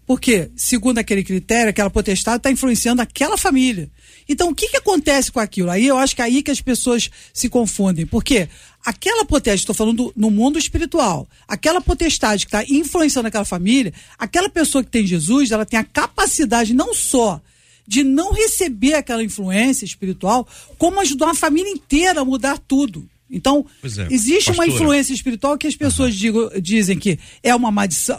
Porque, segundo aquele critério, aquela potestade está influenciando aquela família. Então, o que, que acontece com aquilo? Aí eu acho que é aí que as pessoas se confundem. Porque aquela potestade, estou falando no mundo espiritual, aquela potestade que está influenciando aquela família, aquela pessoa que tem Jesus, ela tem a capacidade não só de não receber aquela influência espiritual, como ajudar a família inteira a mudar tudo. Então, é, existe uma pastora. influência espiritual que as pessoas digo- dizem que é uma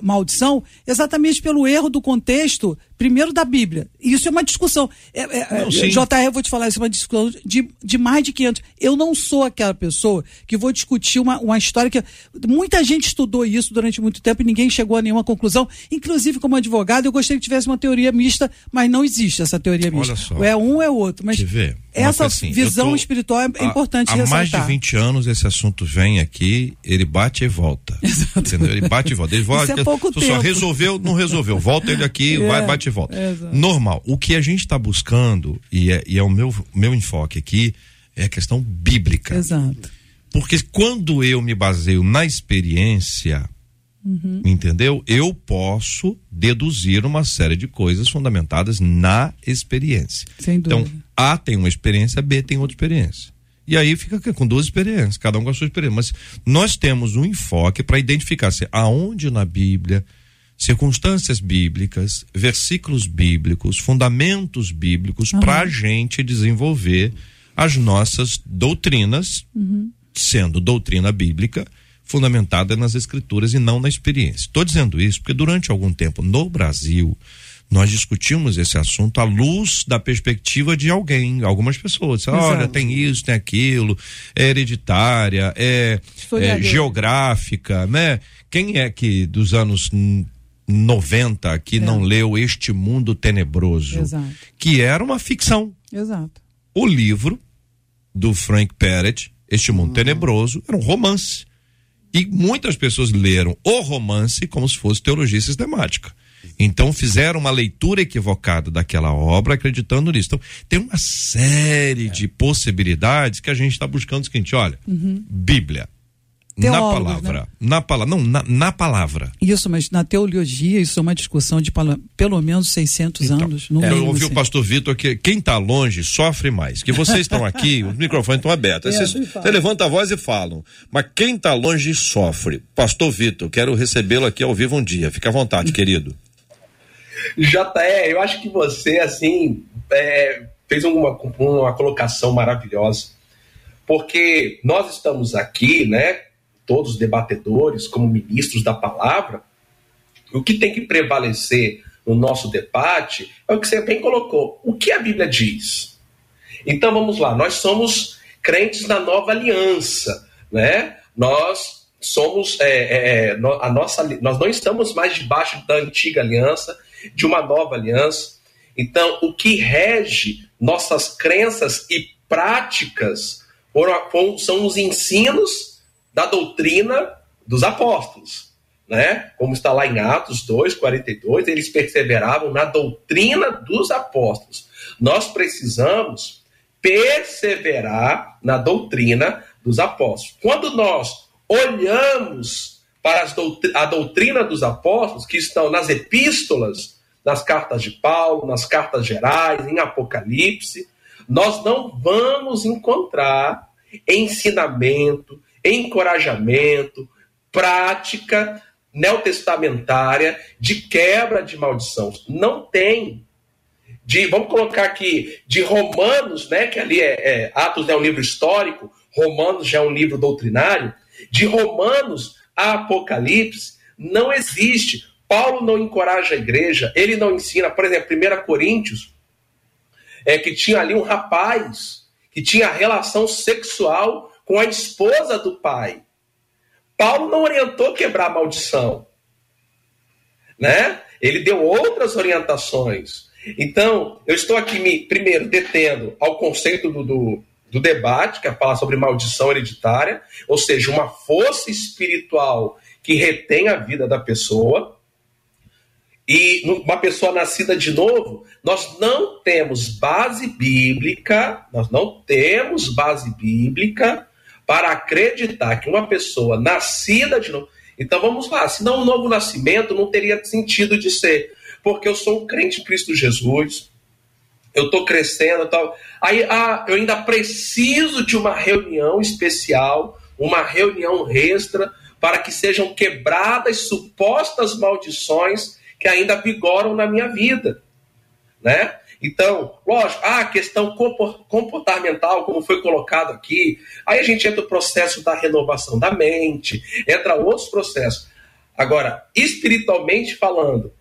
maldição, exatamente pelo erro do contexto, primeiro da Bíblia. Isso é uma discussão. É, é, Não, é. JR, eu vou te falar, isso é uma discussão de, de mais de 500. Eu não sou aquela pessoa que vou discutir uma, uma história que. Muita gente estudou isso durante muito tempo e ninguém chegou a nenhuma conclusão. Inclusive, como advogado, eu gostaria que tivesse uma teoria mista, mas não existe essa teoria Olha mista. só. Ou é um ou é outro. Mas? Uma essa assim, visão tô- espiritual é, importante há, há ressaltar. mais de 20 anos esse assunto vem aqui, ele bate e volta. Entendeu? Ele bate e volta. Ele volta. Isso é pouco só tempo. resolveu, não resolveu. Volta ele aqui, É, vai, bate e volta. é. Normal. O que a gente está buscando, e é, e é o meu, meu enfoque aqui, é a questão bíblica. Exato. Porque quando eu me baseio na experiência, Uhum. entendeu? Eu posso deduzir uma série de coisas fundamentadas na experiência. Sem Então, dúvida. A tem uma experiência, B tem outra experiência. E aí fica com duas experiências, cada um com a sua experiência. Mas nós temos um enfoque para identificar se aonde na Bíblia, circunstâncias bíblicas, versículos bíblicos, fundamentos bíblicos, para a gente desenvolver as nossas doutrinas, sendo doutrina bíblica, fundamentada nas escrituras e não na experiência. Estou dizendo isso porque durante algum tempo no Brasil nós discutimos esse assunto à luz da perspectiva de alguém, algumas pessoas. Olha, tem isso, tem aquilo, é hereditária, é, é geográfica, né? Quem é que dos anos hum, 90 que não leu Este Mundo Tenebroso? Exato. Que era uma ficção Exato. o livro do Frank Perret, Este Mundo Tenebroso, era um romance. E muitas pessoas leram o romance como se fosse teologia sistemática. Então fizeram uma leitura equivocada daquela obra acreditando nisso. Então tem uma série de possibilidades que a gente está buscando o seguinte, olha, Bíblia. na Teólogos, palavra. né? Na palavra. Não, na, na palavra. Isso, mas na teologia isso é uma discussão de pelo menos 600 anos. No É, eu ouvi o assim. pastor Vitor que quem está longe sofre mais. Que vocês estão aqui, os microfones estão abertos. Aí Vocês, você levanta a voz e falam. Mas quem está longe sofre. Pastor Vitor, quero recebê-lo aqui ao vivo um dia. Fica à vontade, querido. JE, eu acho que você, assim, é, fez uma, uma colocação maravilhosa, porque nós estamos aqui, né, todos os debatedores, como ministros da palavra, o que tem que prevalecer no nosso debate é o que você bem colocou. O que a Bíblia diz? Então vamos lá, nós somos crentes na nova aliança, né? Nós somos é, é, é a nossa, nós não estamos mais debaixo da antiga aliança, de uma nova aliança. Então, o que rege nossas crenças e práticas são os ensinos da doutrina dos apóstolos. Né? Como está lá em Atos 2, 42, eles perseveravam na doutrina dos apóstolos. Nós precisamos perseverar na doutrina dos apóstolos. Quando nós olhamos para a doutrina dos apóstolos, que estão nas epístolas, nas cartas de Paulo, nas cartas gerais, em Apocalipse, nós não vamos encontrar ensinamento, encorajamento, prática neotestamentária de quebra de maldição. Não tem. De, vamos colocar aqui, de Romanos, né, que ali é, é Atos é um livro histórico, Romanos já é um livro doutrinário, de Romanos a Apocalipse, não existe. Paulo não encoraja a igreja, ele não ensina, por exemplo, 1 Coríntios, é que tinha ali um rapaz que tinha relação sexual com a esposa do pai. Paulo não orientou quebrar a maldição, né? Ele deu outras orientações. Então, eu estou aqui me primeiro detendo ao conceito do, do, do debate, que é falar sobre maldição hereditária, ou seja, uma força espiritual que retém a vida da pessoa. E uma pessoa nascida de novo, nós não temos base bíblica, nós não temos base bíblica para acreditar que uma pessoa nascida de novo. Então vamos lá, se não um novo nascimento não teria sentido de ser, porque eu sou um crente em Cristo Jesus, eu estou crescendo tal. Aí ah, eu ainda preciso de uma reunião especial, uma reunião extra, para que sejam quebradas supostas maldições que ainda vigoram na minha vida, né? Então, lógico, ah, a questão comportamental, como foi colocado aqui, aí a gente entra no processo da renovação da mente, entra outros processos. Agora, espiritualmente falando,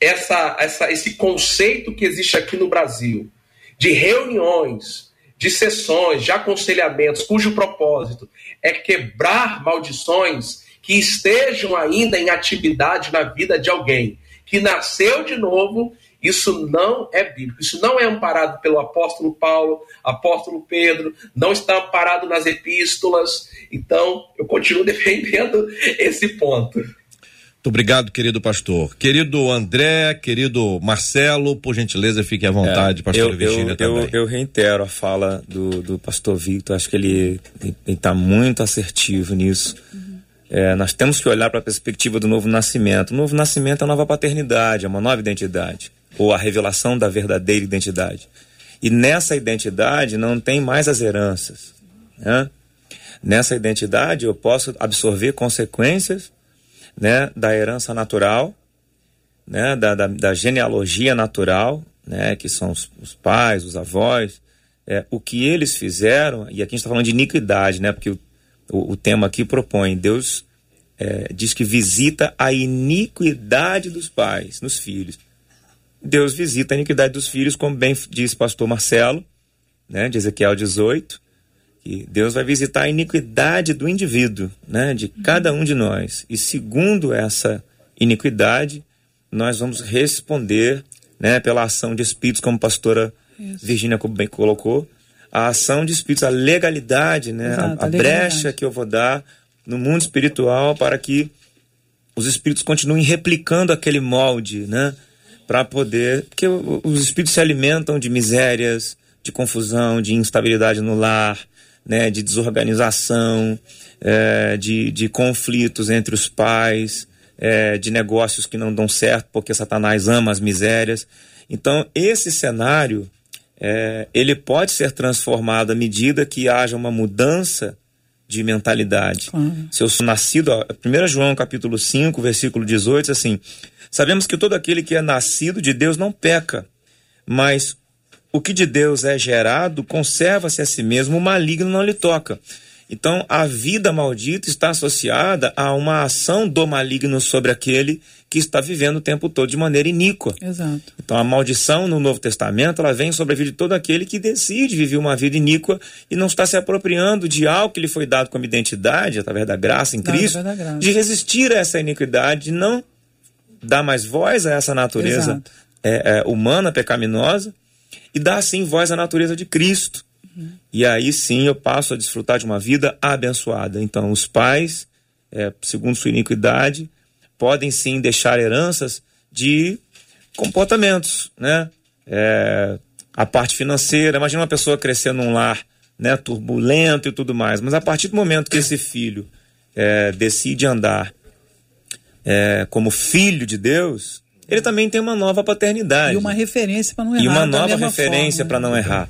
essa, essa, esse conceito que existe aqui no Brasil de reuniões, de sessões, de aconselhamentos, cujo propósito é quebrar maldições que estejam ainda em atividade na vida de alguém que nasceu de novo, isso não é bíblico. Isso não é amparado pelo apóstolo Paulo, apóstolo Pedro, não está amparado nas epístolas. Então, eu continuo defendendo esse ponto. Muito obrigado, querido pastor. Querido André, querido Marcelo, por gentileza, fique à vontade, é, pastor eu, Virginia eu, também. Eu, eu, reitero a fala do, do pastor Victor, acho que ele está muito assertivo nisso. Uhum. É, nós temos que olhar para a perspectiva do novo nascimento. O novo nascimento é a nova paternidade, é uma nova identidade, ou a revelação da verdadeira identidade. E nessa identidade não tem mais as heranças. Né? Nessa identidade eu posso absorver consequências né, da herança natural, né, da, da, da genealogia natural, né, que são os, os pais, os avós, é, o que eles fizeram, e aqui a gente está falando de iniquidade, né, porque o o, o tema aqui propõe. Deus é, diz que visita a iniquidade dos pais nos filhos. Deus visita a iniquidade dos filhos, como bem diz pastor Marcelo, né, de Ezequiel 18, que Deus vai visitar a iniquidade do indivíduo, né, de cada um de nós. E segundo essa iniquidade, nós vamos responder né, pela ação de espíritos, como a pastora bem colocou, a ação de espíritos, a legalidade, né? Exato, a, a, a brecha que eu vou dar no mundo espiritual para que os espíritos continuem replicando aquele molde, né? Para poder. Porque os espíritos se alimentam de misérias, de confusão, de instabilidade no lar, né? De desorganização, é, de, de conflitos entre os pais, é, de negócios que não dão certo porque Satanás ama as misérias. Então, esse cenário é, ele pode ser transformado à medida que haja uma mudança de mentalidade. Claro. Se eu sou nascido, ó, 1 João capítulo 5, versículo 18, assim, sabemos que todo aquele que é nascido de Deus não peca, mas o que de Deus é gerado conserva-se a si mesmo, o maligno não lhe toca. Então, a vida maldita está associada a uma ação do maligno sobre aquele que está vivendo o tempo todo de maneira iníqua. Exato. Então, a maldição no Novo Testamento, ela vem sobre a vida de todo aquele que decide viver uma vida iníqua e não está se apropriando de algo que lhe foi dado como identidade, através da graça em Cristo, graça. de resistir a essa iniquidade, de não dar mais voz a essa natureza é, é, humana, pecaminosa, e dar, assim, voz à natureza de Cristo e aí sim eu passo a desfrutar de uma vida abençoada. Então, os pais, é, segundo sua iniquidade, podem sim deixar heranças de comportamentos, né? É, a parte financeira, imagina uma pessoa crescendo num lar né, turbulento e tudo mais, mas a partir do momento que esse filho é, decide andar é, como filho de Deus, ele também tem uma nova paternidade. E uma referência para não errar. E uma nova referência para não errar.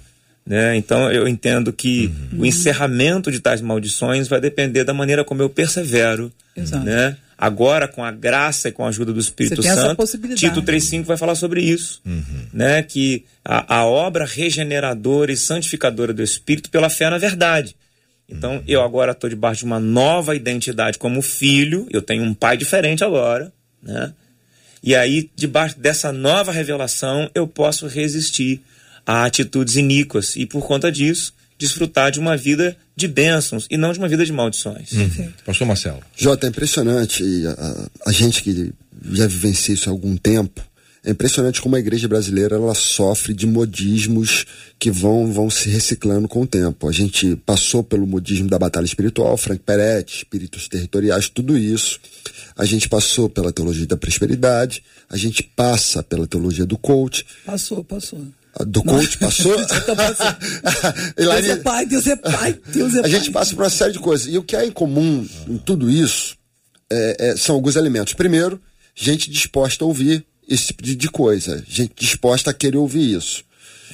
Né? Então eu entendo que uhum. o encerramento de tais maldições vai depender da maneira como eu persevero. Exato. Né? Agora, com a graça e com a ajuda do Espírito Santo, Tito 3,5 vai falar sobre isso. Uhum. Né? Que a, a, obra regeneradora e santificadora do Espírito pela fé na verdade. Então, uhum. eu agora estou debaixo de uma nova identidade como filho, eu tenho um pai diferente agora, né? E aí, debaixo dessa nova revelação, eu posso resistir a atitudes iníquas e, por conta disso, desfrutar de uma vida de bênçãos e não de uma vida de maldições. Uhum. Pastor Marcelo. Jota, é impressionante. A, a, gente que já vivencia isso há algum tempo, é impressionante como a igreja brasileira ela sofre de modismos que vão, vão se reciclando com o tempo. A gente passou pelo modismo da batalha espiritual, Frank Peretti, espíritos territoriais, tudo isso. A gente passou pela teologia da prosperidade, a gente passa pela teologia do coach. Passou, passou. Do coach passou? Deus é pai, Deus é pai, Deus é A gente passa por uma série de coisas. E o que há em comum em tudo isso é, é, são alguns elementos. Primeiro, gente disposta a ouvir esse tipo de, de coisa. Gente disposta a querer ouvir isso.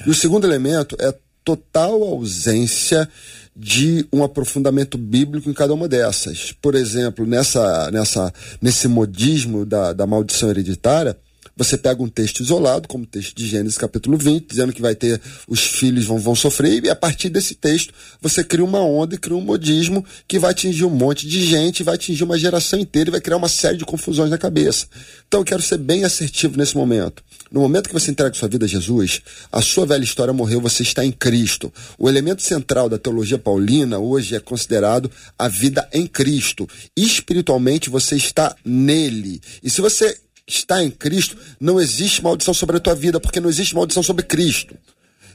E o segundo elemento é total ausência de um aprofundamento bíblico em cada uma dessas. Por exemplo, nessa, nessa, nesse modismo da, da maldição hereditária, você pega um texto isolado, como o texto de Gênesis capítulo 20, dizendo que vai ter os filhos vão, vão sofrer, e a partir desse texto você cria uma onda e cria um modismo que vai atingir um monte de gente, vai atingir uma geração inteira e vai criar uma série de confusões na cabeça. Então eu quero ser bem assertivo nesse momento. No momento que você entrega sua vida a Jesus, a sua velha história morreu, você está em Cristo. O elemento central da teologia paulina hoje é considerado a vida em Cristo. Espiritualmente você está nele. E se você está em Cristo, não existe maldição sobre a tua vida, porque não existe maldição sobre Cristo.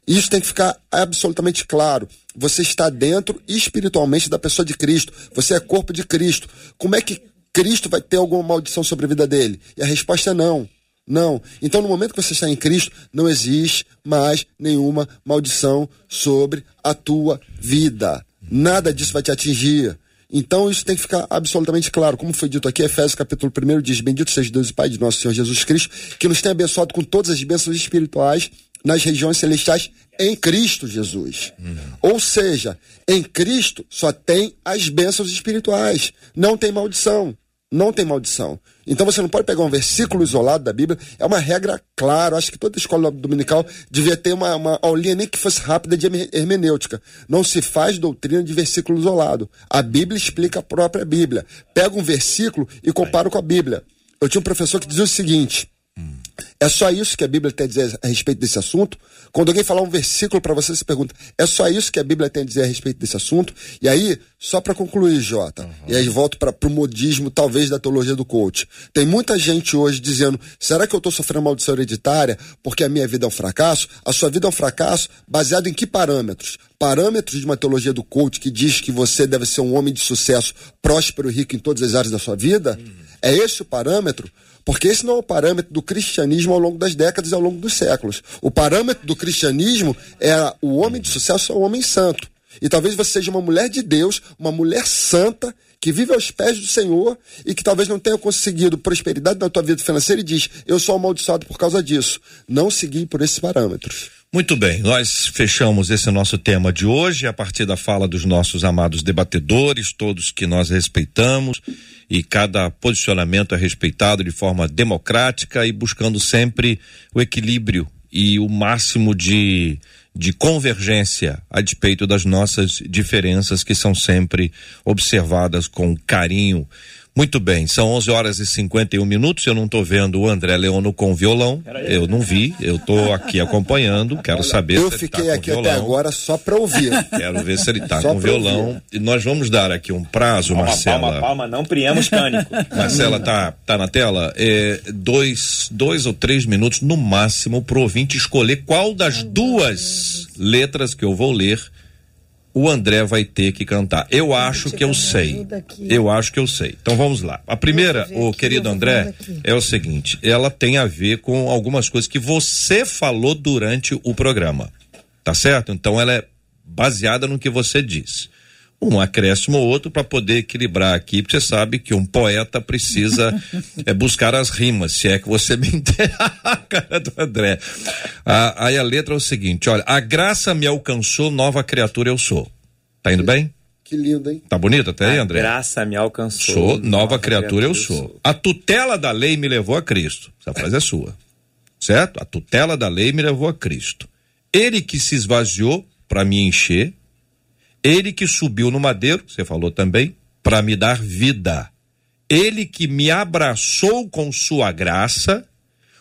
Isso tem que ficar absolutamente claro. Você está dentro espiritualmente da pessoa de Cristo. Você é corpo de Cristo. Como é que Cristo vai ter alguma maldição sobre a vida dele? E a resposta é não. Não. Então, no momento que você está em Cristo, não existe mais nenhuma maldição sobre a tua vida. Nada disso vai te atingir. Então isso tem que ficar absolutamente claro. Como foi dito aqui, Efésios capítulo 1 diz: Bendito seja Deus e Pai de nosso Senhor Jesus Cristo, que nos tem abençoado com todas as bênçãos espirituais nas regiões celestiais em Cristo Jesus. Uhum. Ou seja, em Cristo só tem as bênçãos espirituais, não tem maldição não tem maldição. Então você não pode pegar um versículo isolado da Bíblia, é uma regra clara. Acho que toda escola dominical devia ter uma, uma aulinha nem que fosse rápida de hermenêutica. Não se faz doutrina de versículo isolado. A Bíblia explica a própria Bíblia. Pega um versículo e compara com a Bíblia. Eu tinha um professor que dizia o seguinte: é só isso que a Bíblia tem a dizer a respeito desse assunto? Quando alguém falar um versículo para você, você pergunta: é só isso que a Bíblia tem a dizer a respeito desse assunto? E aí, só para concluir, Jota, uhum. e aí volto para o modismo, talvez, da teologia do coach. Tem muita gente hoje dizendo: será que eu estou sofrendo maldição hereditária porque a minha vida é um fracasso? A sua vida é um fracasso baseado em que parâmetros? Parâmetros de uma teologia do coach que diz que você deve ser um homem de sucesso, próspero e rico em todas as áreas da sua vida? Uhum. É esse o parâmetro? Porque esse não é o parâmetro do cristianismo ao longo das décadas e ao longo dos séculos. O parâmetro do cristianismo é o homem de sucesso é o homem santo. E talvez você seja uma mulher de Deus, uma mulher santa, que vive aos pés do Senhor e que talvez não tenha conseguido prosperidade na tua vida financeira e diz: Eu sou amaldiçoado por causa disso. Não seguir por esses parâmetros. Muito bem, nós fechamos esse nosso tema de hoje a partir da fala dos nossos amados debatedores, todos que nós respeitamos e cada posicionamento é respeitado de forma democrática e buscando sempre o equilíbrio e o máximo de de convergência a despeito das nossas diferenças que são sempre observadas com carinho. Muito bem, são 11 horas e 51 minutos. Eu não estou vendo o André Leono com violão. Eu não vi, eu estou aqui acompanhando. Quero saber eu se ele tá com violão. Eu fiquei aqui até agora só para ouvir. Quero ver se ele está com violão. Ouvir. E nós vamos dar aqui um prazo, palma, Marcela. Palma, palma, não priamos cânico. Marcela, tá, tá na tela? É, dois, dois ou três minutos no máximo para o ouvinte escolher qual das duas letras que eu vou ler o André vai ter que cantar. Eu acho que eu sei. Eu acho que eu sei. Então vamos lá. A primeira, o aqui, querido André, é o seguinte: ela tem a ver com algumas coisas que você falou durante o programa. Tá certo? Então ela é baseada no que você diz. Um acréscimo ou outro para poder equilibrar aqui, porque você sabe que um poeta precisa é, buscar as rimas, se é que você me entende. a cara do André. Ah, aí a letra é o seguinte: olha, a graça me alcançou, nova criatura eu sou. Tá indo bem? Que lindo, hein? Tá bonito até aí, André? A graça me alcançou. Sou, nova, nova criatura, criatura, eu sou. sou. A tutela da lei me levou a Cristo. Essa frase é sua. Certo? A tutela da lei me levou a Cristo. Ele que se esvaziou para me encher, ele que subiu no madeiro, você falou também, para me dar vida. Ele que me abraçou com sua graça,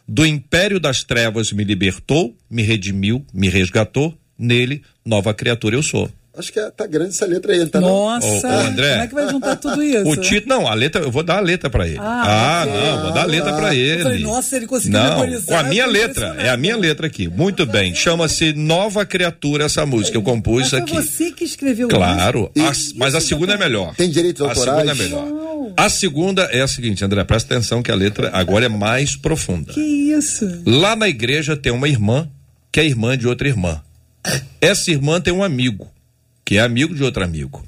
do império das trevas me libertou, me redimiu, me resgatou, nele, nova criatura eu sou. Acho que é, tá grande essa letra aí. Tá Nossa, o, o André, como é que vai juntar tudo isso? O título, não, a letra, eu vou dar a letra para ele. Ah, ah não, vou dar a letra ah, para ele. Falei, nossa, ele conseguiu Não, com a minha letra, é a minha letra aqui. Muito bem, chama-se Nova Criatura essa música, eu compus mas aqui. Foi você que escreveu Claro, a, mas a segunda é melhor. Tem direitos autorais? A segunda é melhor. A segunda é a seguinte, André, presta atenção que a letra agora é mais profunda. Que isso? Lá na igreja tem uma irmã que é irmã de outra irmã. Essa irmã tem um amigo que é amigo de outro amigo.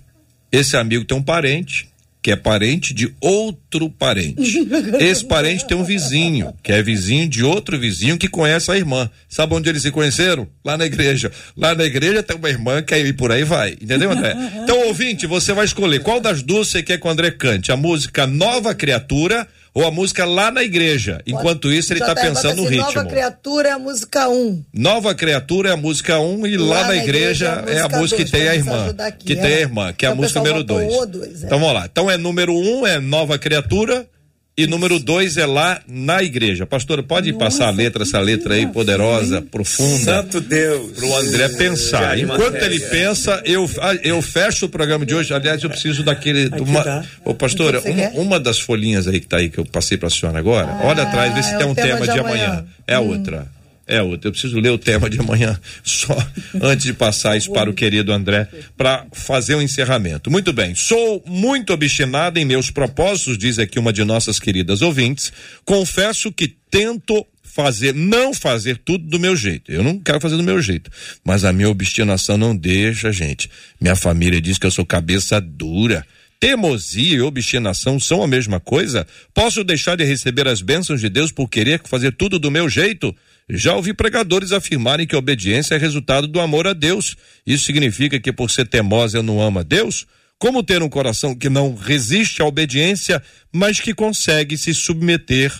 Esse amigo tem um parente, que é parente de outro parente. Esse parente tem um vizinho, que é vizinho de outro vizinho que conhece a irmã. Sabe onde eles se conheceram? Lá na igreja. Lá na igreja tem uma irmã que aí por aí vai. Entendeu, André? Então, ouvinte, você vai escolher qual das duas você quer que o André cante. A música Nova Criatura ou a música lá na igreja. Enquanto isso, ele está pensando no ritmo. Nova Criatura é a música 1. Um. Nova Criatura é a música 1 um, e lá, lá na, igreja, igreja é a música, é que tem a irmã. Que tem a irmã, que é a música número 2. É. Então vamos lá. Então é número 1 um, é Nova Criatura. E número dois é lá na igreja. Pastora, pode Nossa, passar a letra, essa letra aí poderosa, profunda. Santo Deus. Para o André pensar. Enquanto ele pensa, eu, ah, eu fecho o programa de hoje. Aliás, eu preciso daquele. Uma, tá. Ô, pastora, uma, uma, das folhinhas aí que está aí, que eu passei para a senhora agora, ah, olha atrás, vê se é tem um tema, tema de, amanhã. amanhã. É a hum. outra. É outra. Eu preciso ler o tema de amanhã, só antes de passar isso para o querido André, para fazer o um encerramento. Muito bem. Sou muito obstinada em meus propósitos, diz aqui uma de nossas queridas ouvintes. Confesso que tento fazer, não fazer tudo do meu jeito. Eu não quero fazer do meu jeito. Mas a minha obstinação não deixa, gente. Minha família diz que eu sou cabeça dura. Teimosia e obstinação são a mesma coisa? Posso deixar de receber as bênçãos de Deus por querer fazer tudo do meu jeito? Já ouvi pregadores afirmarem que a obediência é resultado do amor a Deus. Isso significa que por ser teimosa eu não amo a Deus? Como ter um coração que não resiste à obediência, mas que consegue se submeter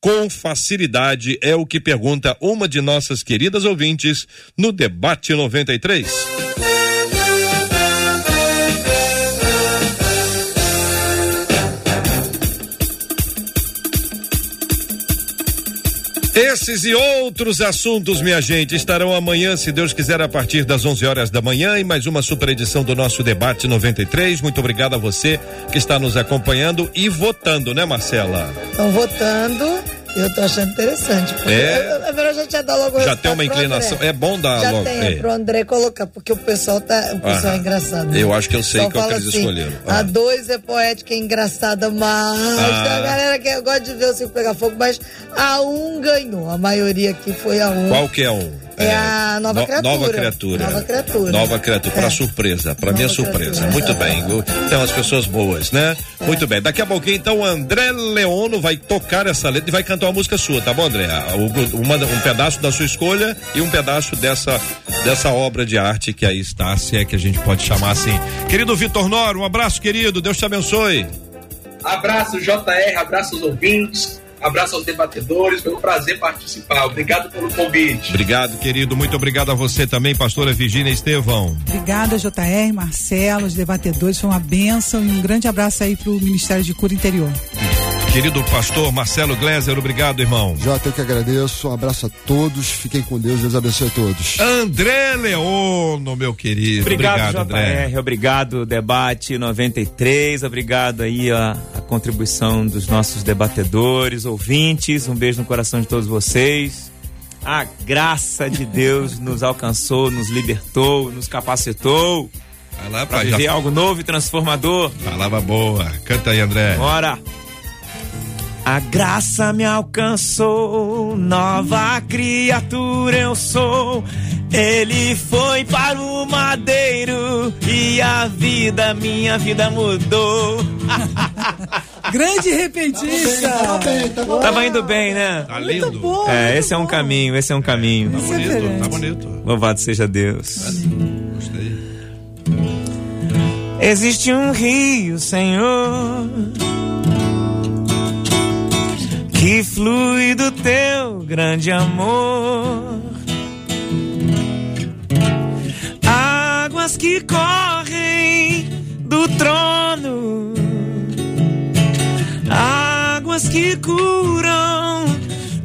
com facilidade? É o que pergunta uma de nossas queridas ouvintes no Debate 93. Esses e outros assuntos, minha gente, estarão amanhã, se Deus quiser, a partir das 11 horas da manhã, em mais uma super edição do nosso debate 93. Muito obrigado a você que está nos acompanhando e votando, né, Marcela? Estão votando eu tô achando interessante. É. É melhor já dar logo Já tem uma inclinação. É bom dar já logo. Já tem, é. pro André colocar, porque o pessoal tá. O pessoal ah, é engraçado. Né? Eu acho que eu sei que, é que eles assim, escolheram. Ah. A dois é poética e engraçada, mas ah. a galera que gosta de ver o circo pegar fogo, mas a um ganhou. A maioria aqui foi a um. Qual que é um? É, é a nova no, criatura. Nova criatura. Nova criatura. Nova criatura. Para é. surpresa. Para minha surpresa. Muito bem. Então, as pessoas boas, né? É. Muito bem. Daqui a pouquinho, então, o André Leono vai tocar essa letra e vai cantar uma música sua, tá bom, André? Uma, um pedaço da sua escolha e um pedaço dessa, dessa obra de arte que aí está, se é que a gente pode chamar assim. Querido Vitor Noro, um abraço, querido. Deus te abençoe. Abraço, JR. Abraço os ouvintes abraço aos debatedores, foi um prazer participar. Obrigado pelo convite. Obrigado, querido. Muito obrigado a você também, pastora Virgínia Estevão. Obrigada, JR, Marcelo, os debatedores. Foi uma bênção e um grande abraço aí para o Ministério de Cura Interior. Querido pastor Marcelo Gleiser, obrigado, irmão. Jota, eu que agradeço. Um abraço a todos. Fiquem com Deus. Deus abençoe a todos. André Leono, meu querido. Obrigado, obrigado André. Obrigado, debate 93. Obrigado aí a, a contribuição dos nossos debatedores, ouvintes. Um beijo no coração de todos vocês. A graça de Deus nos alcançou, nos libertou, nos capacitou. Vai lá pra viver já... algo novo e transformador. Palavra boa. Canta aí, André. Bora. A graça me alcançou, nova criatura eu sou. Ele foi para o madeiro e a vida, minha vida mudou. Grande repentista. Tá bem, tá bem, Tava indo bem, né? Tá lindo. Bom, é, esse é um bom. caminho, esse é um caminho. Tá bonito, tá bonito. Louvado seja Deus. Gostei. Existe um rio, Senhor que flui do teu grande amor. Águas que correm do trono, águas que curam,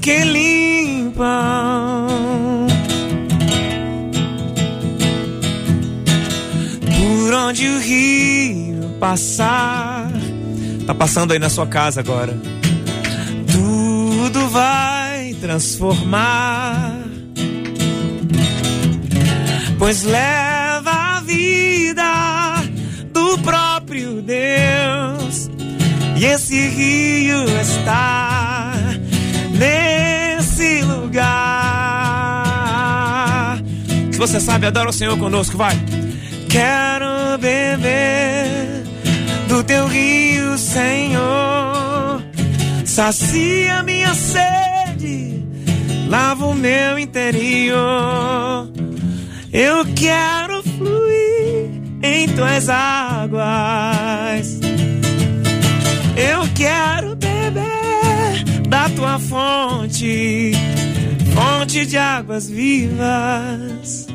que limpam. Por onde o rio passar, tá passando aí na sua casa agora vai transformar. Pois leva a vida do próprio Deus, e esse rio está nesse lugar. Se você sabe, adora o Senhor conosco, vai. Quero beber do teu rio, Senhor sacia minha sede, lava o meu interior. Eu quero fluir em tuas águas. Eu quero beber da tua fonte, fonte de águas vivas.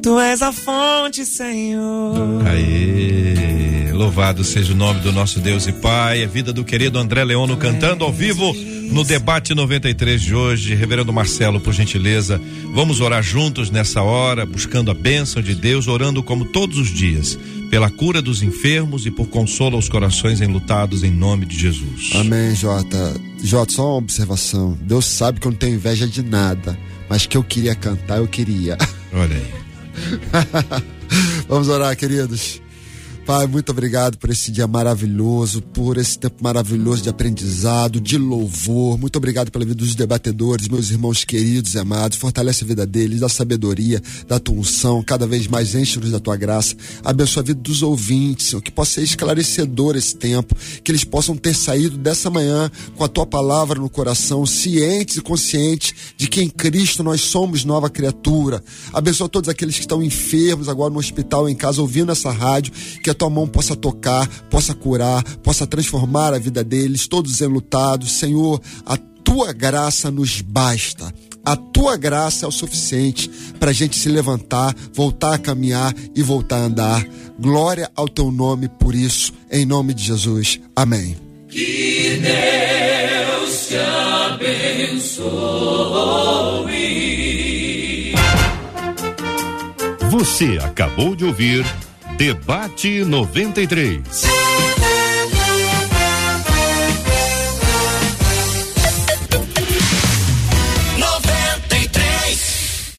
Tu és a fonte, Senhor. Aê. Louvado seja o nome do nosso Deus e Pai. A vida do querido André Leono cantando ao vivo no debate 93 de hoje. Reverendo Marcelo, por gentileza, vamos orar juntos nessa hora, buscando a bênção de Deus, orando como todos os dias, pela cura dos enfermos e por consolo aos corações enlutados em nome de Jesus. Amém, Jota. Jota, só uma observação. Deus sabe que eu não tenho inveja de nada, mas que eu queria cantar, eu queria. Olha aí. vamos orar, queridos. Pai, muito obrigado por esse dia maravilhoso, por esse tempo maravilhoso de aprendizado, de louvor. Muito obrigado pela vida dos debatedores, meus irmãos queridos e amados. Fortalece a vida deles, da sabedoria, da tua unção, cada vez mais enche-nos da tua graça. Abençoa a vida dos ouvintes, Senhor, que possa ser esclarecedor esse tempo, que eles possam ter saído dessa manhã com a tua palavra no coração, cientes e conscientes de que em Cristo nós somos nova criatura. Abençoa todos aqueles que estão enfermos agora no hospital, em casa, ouvindo essa rádio, que a tua mão possa tocar, possa curar, possa transformar a vida deles, todos enlutados. Senhor, a tua graça nos basta. A tua graça é o suficiente para a gente se levantar, voltar a caminhar e voltar a andar. Glória ao teu nome por isso, em nome de Jesus. Amém. Que Deus te abençoe. Você acabou de ouvir Debate 93.